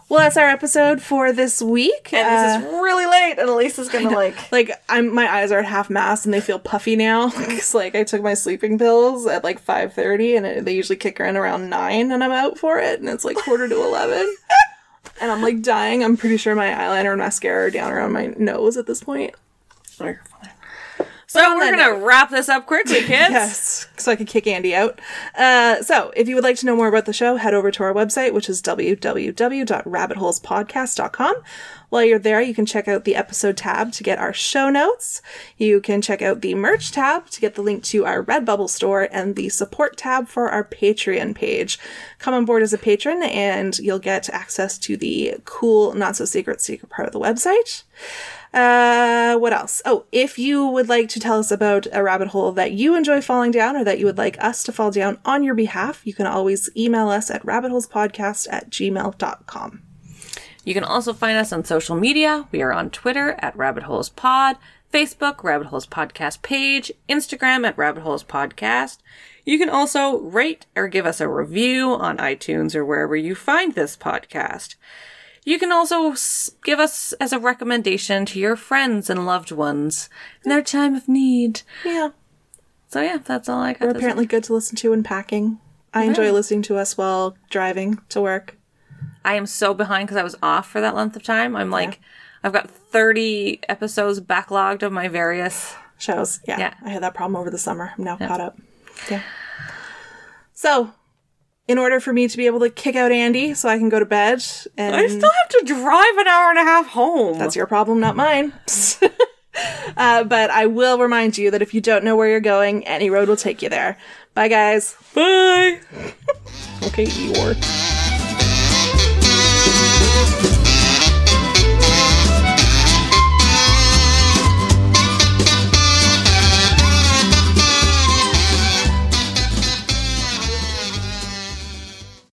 [SPEAKER 2] Well, that's our episode for this week.
[SPEAKER 1] And
[SPEAKER 2] Uh,
[SPEAKER 1] this is really late, and Elisa's gonna like.
[SPEAKER 2] like I'm my eyes are at half mast and they feel puffy now because like I took my sleeping pills at like 5:30 and it, they usually kick in around 9 and I'm out for it and it's like quarter to 11 and I'm like dying. I'm pretty sure my eyeliner and mascara are down around my nose at this point.
[SPEAKER 1] So we're gonna wrap this up quickly, kids.
[SPEAKER 2] Yes, so I can kick Andy out. Uh, so, if you would like to know more about the show, head over to our website, which is www.rabbitholespodcast.com. While you're there, you can check out the episode tab to get our show notes. You can check out the merch tab to get the link to our Redbubble store and the support tab for our Patreon page. Come on board as a patron and you'll get access to the cool, not so secret, secret part of the website. Uh, what else? Oh, if you would like to tell us about a rabbit hole that you enjoy falling down or that you would like us to fall down on your behalf, you can always email us at rabbitholespodcast at gmail.com.
[SPEAKER 1] You can also find us on social media. We are on Twitter at Rabbit Holes Pod, Facebook, Rabbit Holes Podcast page, Instagram at Rabbit Holes Podcast. You can also rate or give us a review on iTunes or wherever you find this podcast. You can also give us as a recommendation to your friends and loved ones in their time of need.
[SPEAKER 2] Yeah,
[SPEAKER 1] So yeah, that's all I got.
[SPEAKER 2] we're apparently good to listen to when packing. I enjoy listening to us while driving to work.
[SPEAKER 1] I am so behind because I was off for that length of time. I'm like, I've got 30 episodes backlogged of my various.
[SPEAKER 2] Shows. Yeah,
[SPEAKER 1] Yeah.
[SPEAKER 2] I had that problem over the summer. I'm now caught up. Yeah. So, in order for me to be able to kick out Andy so I can go to bed, and
[SPEAKER 1] I still have to drive an hour and a half home.
[SPEAKER 2] That's your problem, not mine. uh, but I will remind you that if you don't know where you're going, any road will take you there. Bye, guys.
[SPEAKER 1] Bye.
[SPEAKER 2] Okay, Eeyore.